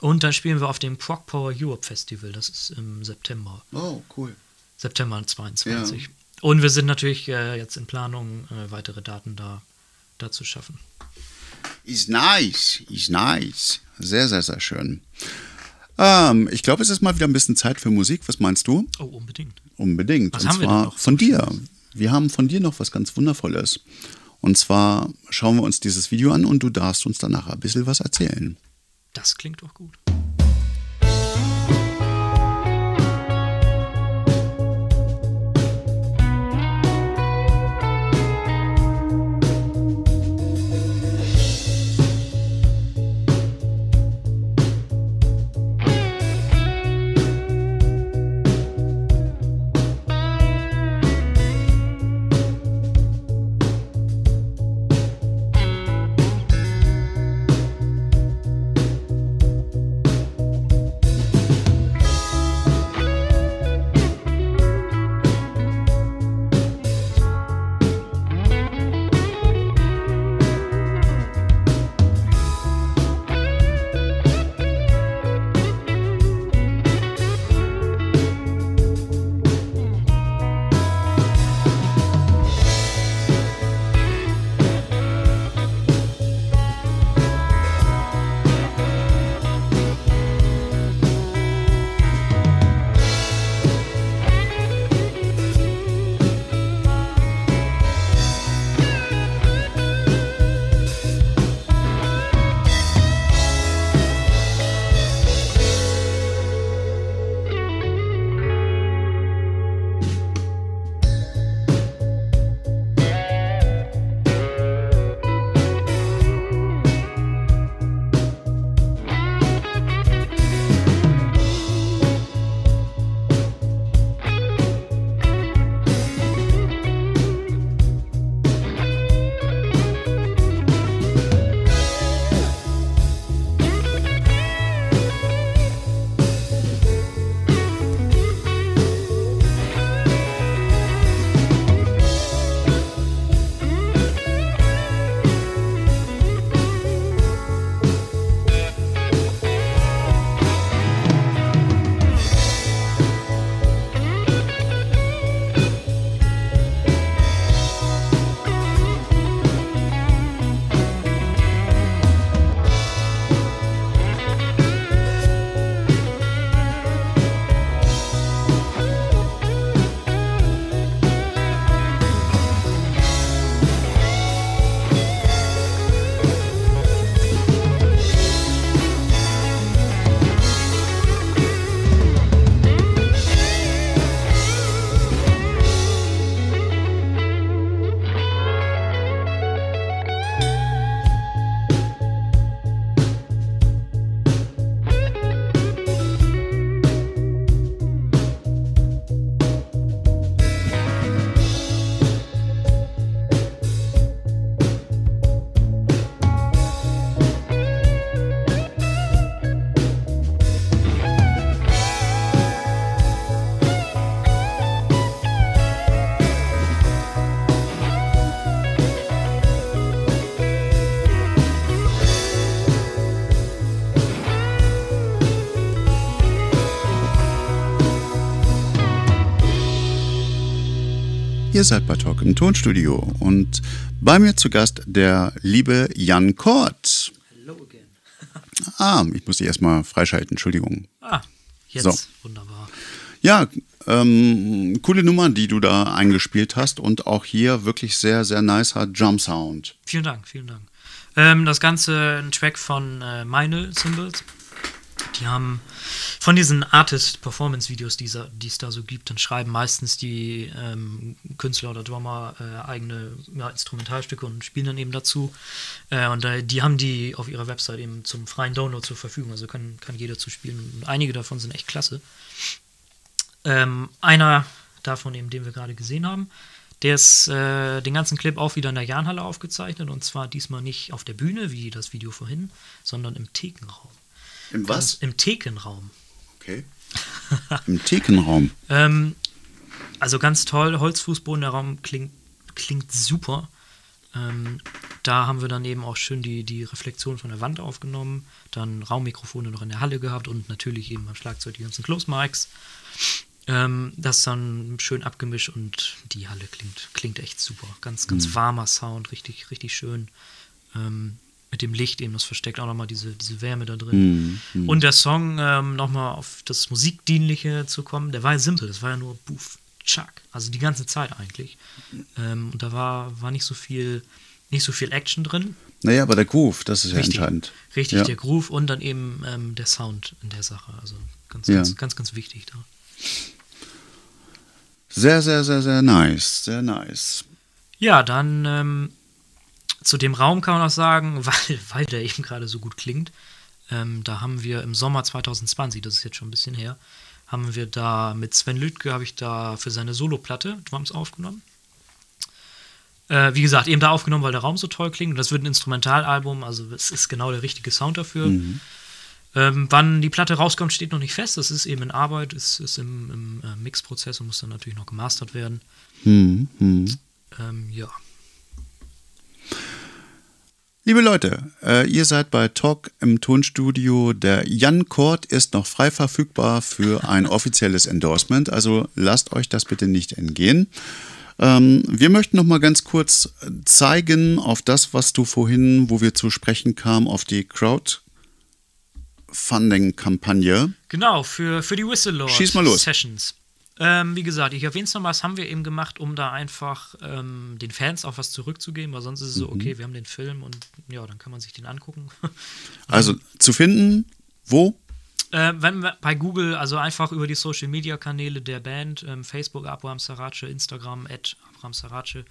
S3: Und dann spielen wir auf dem Prog Power Europe Festival. Das ist im September.
S1: Oh, cool.
S3: September 22. Und wir sind natürlich äh, jetzt in Planung, äh, weitere Daten da, da zu schaffen.
S1: Ist nice, ist nice. Sehr, sehr, sehr schön. Ähm, ich glaube, es ist mal wieder ein bisschen Zeit für Musik. Was meinst du?
S3: Oh, unbedingt.
S1: Unbedingt.
S3: Was
S1: Und
S3: haben wir denn
S1: zwar
S3: noch?
S1: von dir. wir haben von dir noch was ganz Wundervolles. Und zwar schauen wir uns dieses Video an und du darfst uns danach ein bisschen was erzählen.
S3: Das klingt doch gut.
S1: Ihr seid bei Talk im Tonstudio und bei mir zu Gast der liebe Jan Kort.
S3: Hello again. [laughs]
S1: Ah, ich muss dich erstmal freischalten, Entschuldigung.
S3: Ah, jetzt.
S1: So.
S3: Wunderbar.
S1: Ja, ähm, coole Nummer, die du da eingespielt hast und auch hier wirklich sehr, sehr nicer Jump Sound.
S3: Vielen Dank, vielen Dank. Ähm, das Ganze ein Track von äh, Meine Symbols. Die haben von diesen Artist-Performance-Videos, die es da so gibt, dann schreiben meistens die ähm, Künstler oder Drummer äh, eigene ja, Instrumentalstücke und spielen dann eben dazu. Äh, und äh, die haben die auf ihrer Website eben zum freien Download zur Verfügung. Also kann, kann jeder zu spielen. Und einige davon sind echt klasse. Ähm, einer davon eben, den wir gerade gesehen haben, der ist äh, den ganzen Clip auch wieder in der Jahnhalle aufgezeichnet und zwar diesmal nicht auf der Bühne, wie das Video vorhin, sondern im Thekenraum.
S1: Im
S3: Ganz- Im Thekenraum.
S1: Okay. [laughs] Im Thekenraum.
S3: Ähm, also ganz toll, Holzfußboden, der Raum klingt, klingt super. Ähm, da haben wir dann eben auch schön die, die Reflexion von der Wand aufgenommen, dann Raummikrofone noch in der Halle gehabt und natürlich eben am Schlagzeug die ganzen Close Mics. Ähm, das dann schön abgemischt und die Halle klingt, klingt echt super. Ganz, ganz warmer Sound, richtig, richtig schön. Ähm, mit dem Licht eben, das versteckt auch nochmal diese, diese Wärme da drin. Und der Song, ähm, nochmal auf das Musikdienliche zu kommen, der war ja simpel, das war ja nur Buff, Chuck. Also die ganze Zeit eigentlich. Ähm, und da war, war nicht so viel, nicht so viel Action drin.
S1: Naja, aber der Groove, das ist ja
S3: Richtig,
S1: entscheidend.
S3: richtig
S1: ja.
S3: der Groove und dann eben ähm, der Sound in der Sache. Also ganz,
S1: Ja.
S3: ganz, ganz, ganz wichtig da.
S1: Sehr, sehr, sehr, sehr nice. Sehr nice.
S3: Ja, dann ähm, zu dem Raum kann man auch sagen, [laughs] weil, weil der eben gerade so gut klingt. Ähm, da haben wir im Sommer 2020, das ist jetzt schon ein bisschen her, haben wir da mit Sven Lütke, habe ich da für seine Soloplatte Drums aufgenommen. Äh, wie gesagt, eben da aufgenommen, weil der Raum so toll klingt. Und das wird ein Instrumentalalbum, also es ist genau der richtige Sound dafür. Ähm, wann die Platte rauskommt, steht noch nicht fest. Das ist eben in Arbeit, ist, ist im, im äh, Mixprozess und muss dann natürlich noch gemastert werden.
S1: Hm, hm.
S3: Ähm, ja.
S1: Liebe Leute, äh, ihr seid bei Talk im Tonstudio. Der Jan Kort ist noch frei verfügbar für ein [laughs] offizielles Endorsement. Also lasst euch das bitte nicht entgehen. Ähm, wir möchten noch mal ganz kurz zeigen auf das, was du vorhin, wo wir zu sprechen kamen, auf die Crowdfunding-Kampagne.
S3: Genau, für, für die Whistlelord Ähm, wie gesagt, ich erwähne es nochmal, das haben wir eben gemacht, um da einfach ähm, den Fans auch was zurückzugeben, weil sonst ist es
S1: Mhm.
S3: so, okay, wir haben den Film und ja, dann kann man sich den angucken. [laughs]
S1: Also zu finden, wo?
S3: äh, wenn wir bei Google, also einfach über die Social Media Kanäle der Band, ähm, Facebook Abraham Sarace, Instagram at Abraham Sarace,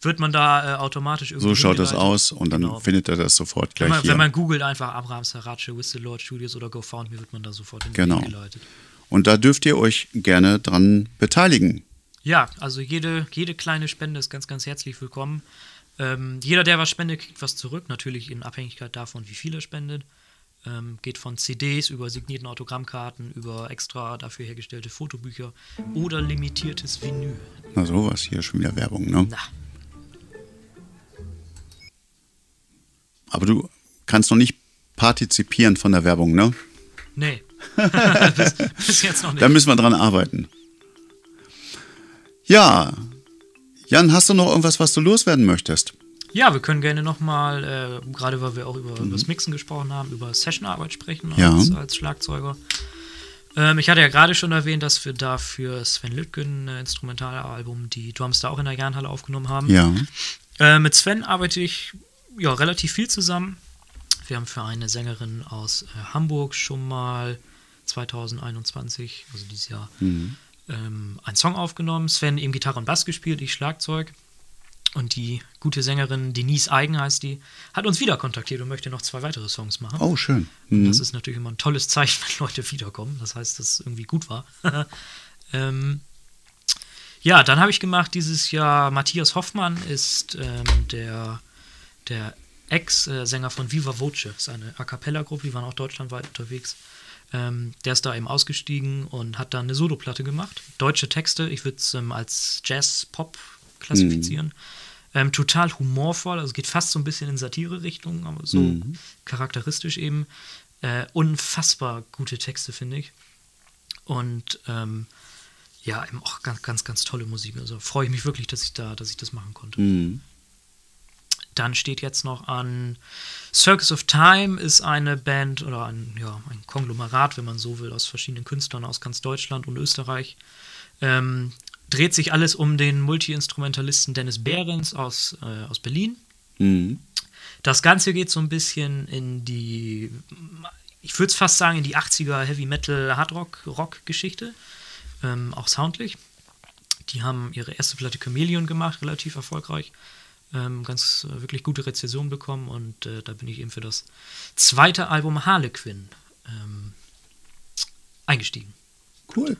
S3: wird man da äh, automatisch irgendwie
S1: So schaut das aus und dann
S3: Genau.
S1: findet ihr das sofort
S3: Wenn
S1: gleich
S3: man,
S1: hier.
S3: wenn man googelt einfach Abraham Sarace, Whistlelord Studios oder GoFoundMe, wird man da sofort
S1: Genau.
S3: hingeleitet.
S1: Und da dürft ihr euch gerne dran beteiligen.
S3: Ja, also jede, jede kleine Spende ist ganz, ganz herzlich willkommen. Ähm, jeder, der was spendet, kriegt was zurück, natürlich in Abhängigkeit davon, wie viel er spendet. Ähm, geht von CDs über signierten Autogrammkarten, über extra dafür hergestellte Fotobücher oder limitiertes Vinyl.
S1: Na sowas, hier schon wieder Werbung, ne?
S3: Na,
S1: Aber du kannst noch nicht partizipieren von der Werbung, ne?
S3: nee. [laughs] bis, [laughs] bis jetzt noch nicht.
S1: Da müssen wir dran arbeiten. Ja. Jan, hast du noch irgendwas, was du loswerden möchtest?
S3: Ja, wir können gerne nochmal, äh, gerade weil wir auch über, über das Mixen gesprochen haben, über Sessionarbeit sprechen
S1: Ja.
S3: als, als Schlagzeuger. Ähm, ich hatte ja gerade schon erwähnt, dass wir da für Sven Lütgen ein Instrumentalalbum die Drums da auch in der Jahrenhalle aufgenommen haben.
S1: Ja.
S3: Äh, mit Sven arbeite ich ja relativ viel zusammen. Wir haben für eine Sängerin aus äh, Hamburg schon mal 2021, also dieses Jahr, ähm, einen Song aufgenommen. Sven eben Gitarre und Bass gespielt, ich Schlagzeug. Und die gute Sängerin Denise Eigen heißt die, hat uns wieder kontaktiert und möchte noch zwei weitere Songs machen.
S1: Oh, schön. Mhm.
S3: Das ist natürlich immer ein tolles Zeichen, [laughs] wenn Leute wiederkommen. Das heißt, dass es irgendwie gut war. [laughs] ähm, ja, dann habe ich gemacht dieses Jahr, Matthias Hoffmann ist ähm, der, der Ex-Sänger von Viva Voce. Das ist eine A Cappella-Gruppe, die waren auch deutschlandweit unterwegs. Ähm, der ist da eben ausgestiegen und hat dann eine Soloplatte gemacht. Deutsche Texte, ich würde es ähm, als Jazz-Pop klassifizieren. Ähm, total humorvoll, also geht fast so ein bisschen in Satire-Richtung, aber so charakteristisch eben. Äh, unfassbar gute Texte, finde ich. Und ähm, ja, eben auch ganz, ganz, ganz tolle Musik. Also freue ich mich wirklich, dass ich da, dass ich das machen konnte.
S1: Mhm.
S3: Dann steht jetzt noch an Circus of Time ist eine Band oder ein, ja, ein Konglomerat, wenn man so will, aus verschiedenen Künstlern aus ganz Deutschland und Österreich. Ähm, dreht sich alles um den Multi-Instrumentalisten Dennis Behrens aus, äh, aus Berlin.
S1: Mhm.
S3: Das Ganze geht so ein bisschen in die, ich würde es fast sagen, in die 80er Heavy Metal Hard Rock Rock Geschichte, ähm, auch soundlich. Die haben ihre erste Platte Chameleon gemacht, relativ erfolgreich. Ähm, ganz äh, wirklich gute Rezension bekommen und äh, da bin ich eben für das zweite Album Harlequin ähm, eingestiegen.
S1: Cool.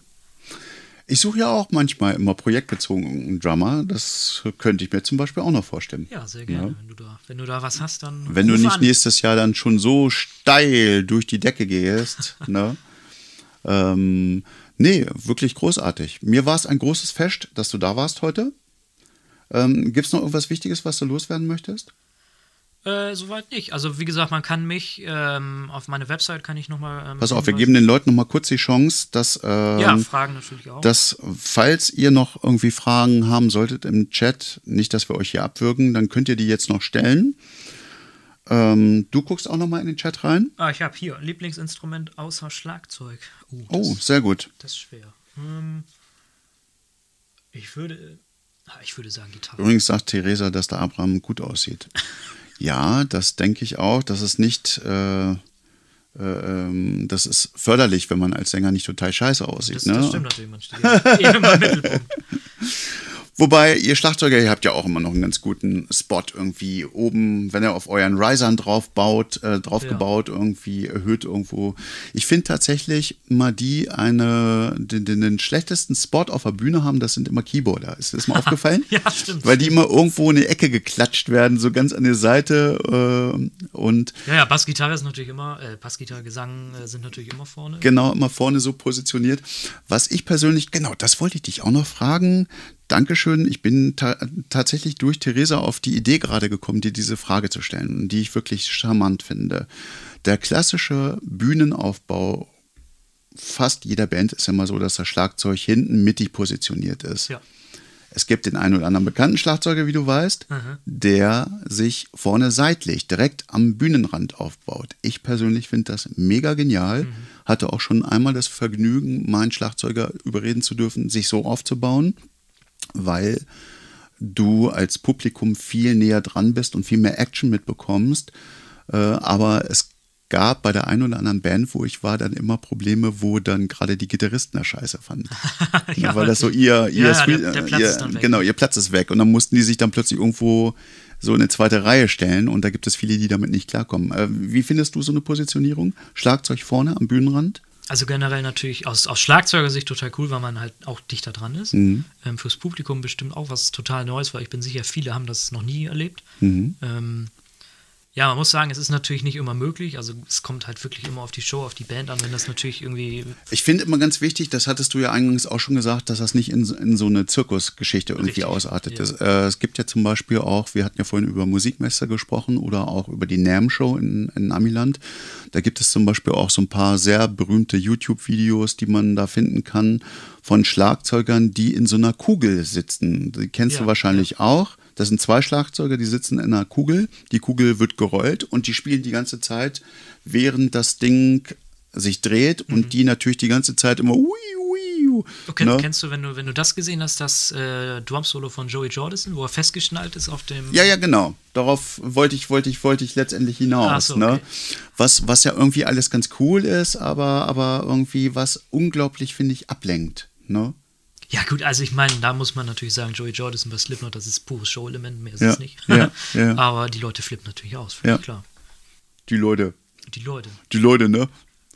S1: Ich suche ja auch manchmal immer projektbezogenen Drummer. Das könnte ich mir zum Beispiel auch noch vorstellen.
S3: Ja, sehr gerne.
S1: Ja.
S3: Wenn, du da, wenn du da was hast, dann.
S1: Wenn du nicht
S3: an.
S1: nächstes Jahr dann schon so steil durch die Decke gehst. [laughs] ne? ähm, nee, wirklich großartig. Mir war es ein großes Fest, dass du da warst heute. Ähm, Gibt es noch irgendwas Wichtiges, was du loswerden möchtest?
S3: Äh, soweit nicht. Also wie gesagt, man kann mich ähm, auf meine Website kann ich nochmal. Ähm,
S1: Pass auf, wir geben den Leuten noch mal kurz die Chance, dass, ähm,
S3: Ja, Fragen natürlich auch.
S1: dass, falls ihr noch irgendwie Fragen haben solltet im Chat, nicht, dass wir euch hier abwürgen, dann könnt ihr die jetzt noch stellen. Ähm, du guckst auch noch mal in den Chat rein.
S3: ah, ich habe hier Lieblingsinstrument außer Schlagzeug. Uh,
S1: Oh,
S3: das,
S1: sehr gut.
S3: das ist schwer. Ähm, Ich würde, ich würde sagen Gitarre.
S1: Übrigens sagt Theresa, dass der Abraham gut aussieht. [laughs] Ja, das denke ich auch. Das ist nicht, äh, äh, ähm, das ist förderlich, wenn man als Sänger nicht total scheiße aussieht.
S3: Das,
S1: ne?
S3: das stimmt natürlich, man steht ja eh immer im Mittelpunkt. [laughs]
S1: Wobei, ihr Schlagzeuger, ihr habt ja auch immer noch einen ganz guten Spot irgendwie oben, wenn ihr auf euren Risern drauf baut, äh, draufgebaut, irgendwie erhöht irgendwo. Ich finde tatsächlich mal die eine, den, den, den schlechtesten Spot auf der Bühne haben, das sind immer Keyboarder. Ist das mal [laughs] aufgefallen?
S3: Ja, stimmt.
S1: Weil die immer irgendwo in die Ecke geklatscht werden, so ganz an die Seite äh, und
S3: Ja, ja, Bassgitarre ist natürlich immer, äh, Bassgitarre, Gesang äh, sind natürlich immer vorne.
S1: genau immer vorne so positioniert. Was ich persönlich, genau, das wollte ich dich auch noch fragen. Dankeschön. Ich bin ta tatsächlich durch Theresa auf die Idee gerade gekommen, dir diese Frage zu stellen, die ich wirklich charmant finde. Der klassische Bühnenaufbau fast jeder Band ist immer so, dass das Schlagzeug hinten mittig positioniert ist.
S3: Ja.
S1: Es gibt den einen oder anderen bekannten Schlagzeuger, wie du weißt, der sich vorne seitlich direkt am Bühnenrand aufbaut. Ich persönlich finde das mega genial. Hatte auch schon einmal das Vergnügen, meinen Schlagzeuger überreden zu dürfen, sich so aufzubauen, weil du als Publikum viel näher dran bist und viel mehr Action mitbekommst. Äh, aber es gab bei der einen oder anderen Band, wo ich war, dann immer Probleme, wo dann gerade die Gitarristen das scheiße fanden. [laughs]
S3: Ja,
S1: weil das so ihr, ihr,
S3: Ja,
S1: Sweet-
S3: der- der Platz
S1: ihr
S3: ist dann weg.
S1: genau, ihr Platz ist weg. Und dann mussten die sich dann plötzlich irgendwo so in eine zweite Reihe stellen und da gibt es viele, die damit nicht klarkommen. Äh, wie findest du so eine Positionierung? Schlagzeug vorne am Bühnenrand?
S3: Also generell natürlich aus, aus Schlagzeugersicht total cool, weil man halt auch dichter dran ist.
S1: Mhm.
S3: Ähm, fürs Publikum bestimmt auch was total Neues, weil ich bin sicher, viele haben das noch nie erlebt.
S1: Mhm.
S3: Ähm, ja, man muss sagen, es ist natürlich nicht immer möglich. Also es kommt halt wirklich immer auf die Show, auf die Band an, wenn das natürlich irgendwie.
S1: Ich finde immer ganz wichtig, das hattest du ja eingangs auch schon gesagt, dass das nicht in, so- in so eine Zirkusgeschichte irgendwie
S3: Richtig,
S1: ausartet.
S3: ja.
S1: Das, äh, es gibt ja zum Beispiel auch, wir hatten ja vorhin über Musikmesse gesprochen oder auch über die NAM Show in, in Amiland. Da gibt es zum Beispiel auch so ein paar sehr berühmte YouTube-Videos, die man da finden kann von Schlagzeugern, die in so einer Kugel sitzen. Die kennst
S3: Ja,
S1: du wahrscheinlich auch. Das sind zwei Schlagzeuger, die sitzen in einer Kugel. Die Kugel wird gerollt und die spielen die ganze Zeit, während das Ding sich dreht und die natürlich die ganze Zeit immer ui, ui, ui,
S3: Du kenn,
S1: ne?
S3: Kennst du, wenn du, wenn du das gesehen hast, das äh, Drum-Solo von Joey Jordison, wo er festgeschnallt ist auf dem.
S1: Ja, ja, genau. Darauf wollte ich, wollte ich, wollte ich letztendlich hinaus.
S3: So,
S1: ne?
S3: okay.
S1: was, was ja irgendwie alles ganz cool ist, aber, aber irgendwie was unglaublich, finde ich, ablenkt. Ne?
S3: Ja, gut, also ich meine, da muss man natürlich sagen, Joey Jordison bei Slipknot, das ist pures Show-Element, mehr ist
S1: Ja,
S3: es nicht.
S1: ja, ja. [laughs]
S3: Aber die Leute flippen natürlich aus, völlig
S1: Ja.
S3: klar.
S1: Die Leute.
S3: Die Leute.
S1: Die Leute, ne?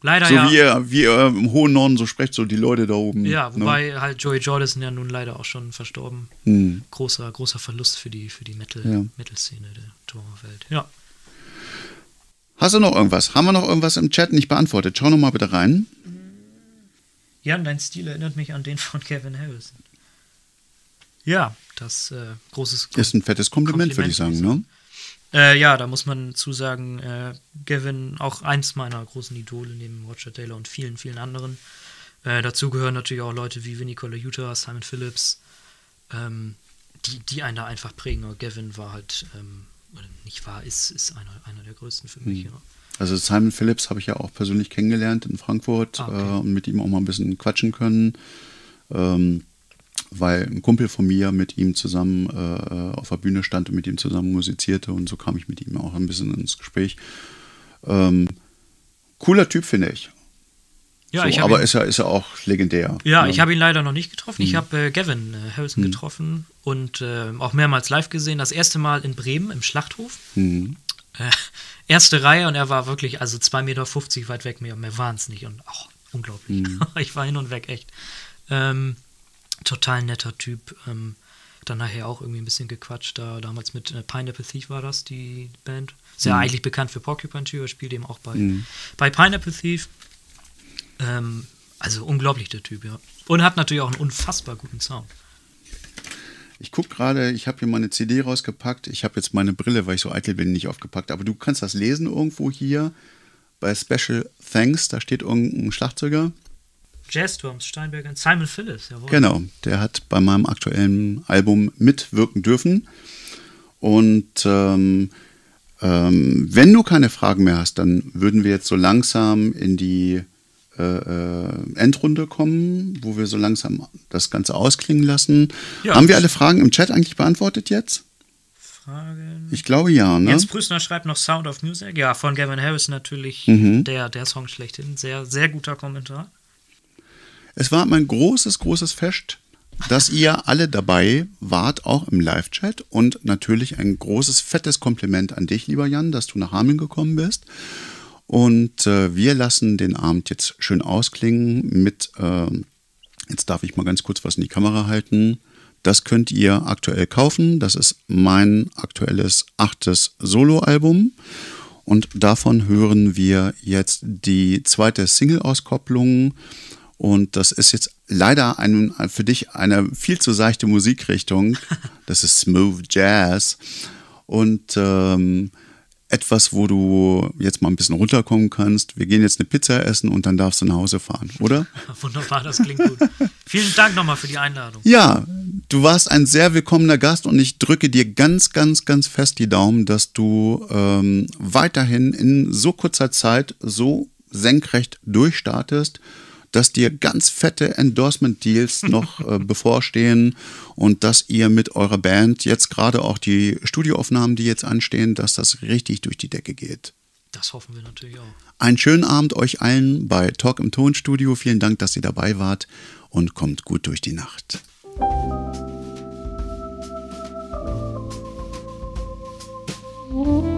S3: Leider
S1: so
S3: ja.
S1: wie ihr, wie ihr im hohen Norden so sprecht, so die Leute da oben.
S3: Ja,
S1: ne?
S3: wobei halt Joey Jordison ja nun leider auch schon verstorben.
S1: Hm.
S3: Großer, großer Verlust für die, für die Metal,
S1: Ja.
S3: Metal-Szene der Drummerwelt. Ja.
S1: Hast du noch irgendwas? Haben wir noch irgendwas im Chat nicht beantwortet? Schau noch mal bitte rein.
S3: Jan, dein Stil erinnert mich an den von [laughs] Kevin Harrison. Ja, das äh, großes
S1: Ist ein fettes Kompliment, würde ich sagen.
S3: Kompliment,
S1: Ne?
S3: Äh, ja, da muss man zu sagen, äh, Gavin, auch eins meiner großen Idole neben Roger Taylor und vielen, vielen anderen. Äh, dazu gehören natürlich auch Leute wie Vinnie Colaiuta, Simon Phillips, ähm, die, die einen da einfach prägen. Aber Gavin war halt, ähm, oder nicht war, ist, ist einer, einer der größten für mich. Ja.
S1: Also Simon Phillips habe ich ja auch persönlich kennengelernt in Frankfurt
S3: Ah, okay.
S1: äh, und mit ihm auch mal ein bisschen quatschen können, ähm, weil ein Kumpel von mir mit ihm zusammen äh, auf der Bühne stand und mit ihm zusammen musizierte und so kam ich mit ihm auch ein bisschen ins Gespräch. Ähm, cooler Typ, finde ich.
S3: Ja,
S1: so,
S3: ich
S1: aber
S3: ihn-
S1: ist ja, ist ja auch legendär.
S3: Ja,
S1: ne?
S3: ich habe ihn leider noch nicht getroffen.
S1: Mhm.
S3: Ich habe äh, Gavin äh, Harrison getroffen und äh, auch mehrmals live gesehen. Das erste Mal in Bremen im Schlachthof.
S1: Mhm.
S3: Äh, erste Reihe und er war wirklich, also 2,50 Meter weit weg, mehr, mehr waren es nicht. Und auch unglaublich.
S1: Mhm. [laughs]
S3: ich war hin und weg, echt. Ähm, total netter Typ. Ähm, dann nachher auch irgendwie ein bisschen gequatscht. Da damals mit äh, Pineapple Thief war das, die Band. Ist ja eigentlich bekannt für Porcupine Tree, spielt eben auch bei,
S1: Mhm.
S3: bei Pineapple Thief. Ähm, also unglaublich der Typ, ja. Und hat natürlich auch einen unfassbar guten Sound.
S1: Ich gucke gerade, ich habe hier meine CD rausgepackt. Ich habe jetzt meine Brille, weil ich so eitel bin, nicht aufgepackt. Aber du kannst das lesen irgendwo hier bei Special Thanks. Da steht irgendein Schlagzeuger.
S3: Jazz-Drums, Steinberger und Simon Phillips, jawohl.
S1: Genau, der hat bei meinem aktuellen Album mitwirken dürfen. Und ähm, ähm, wenn du keine Fragen mehr hast, dann würden wir jetzt so langsam in die äh, äh, Endrunde kommen, wo wir so langsam das Ganze ausklingen lassen.
S3: Ja.
S1: Haben wir alle Fragen im Chat eigentlich beantwortet jetzt?
S3: Fragen.
S1: Ich glaube ja, ne?
S3: Jens Prüßner schreibt noch Sound of Music. Ja, von Gavin Harris natürlich
S1: Mhm.
S3: der, der Song schlechthin. Sehr, sehr guter Kommentar.
S1: Es war mein großes, großes Fest, dass ihr alle dabei wart, auch im Live-Chat. Und natürlich ein großes, fettes Kompliment an dich, lieber Jan, dass du nach Hameln gekommen bist. Und äh, wir lassen den Abend jetzt schön ausklingen mit, äh, jetzt darf ich mal ganz kurz was in die Kamera halten. Das könnt ihr aktuell kaufen. Das ist mein aktuelles achtes Soloalbum. Und davon hören wir jetzt die zweite Single-Auskopplung. Und das ist jetzt leider ein, für dich eine viel zu seichte Musikrichtung. [laughs] Das ist Smooth Jazz. Und ähm, etwas, wo du jetzt mal ein bisschen runterkommen kannst. Wir gehen jetzt eine Pizza essen und dann darfst du nach Hause fahren, oder? [laughs]
S3: Wunderbar, das klingt gut. Vielen Dank nochmal für die Einladung.
S1: Ja, du warst ein sehr willkommener Gast und ich drücke dir ganz, ganz, ganz fest die Daumen, dass du ähm, weiterhin in so kurzer Zeit so senkrecht durchstartest, dass dir ganz fette Endorsement-Deals [laughs] noch äh, bevorstehen und dass ihr mit eurer Band jetzt gerade auch die Studioaufnahmen, die jetzt anstehen, dass das richtig durch die Decke geht.
S3: Das hoffen wir natürlich auch.
S1: Einen schönen Abend euch allen bei Talk im Tonstudio. Vielen Dank, dass ihr dabei wart und kommt gut durch die Nacht. River, [laughs]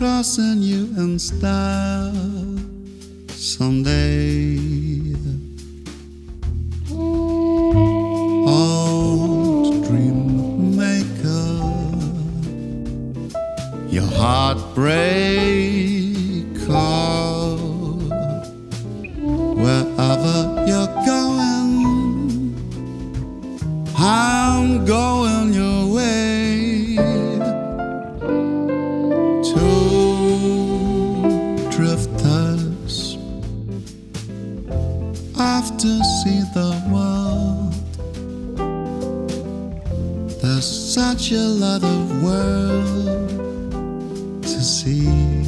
S1: crossing you in style someday. Old dream maker, your heartbreaker see.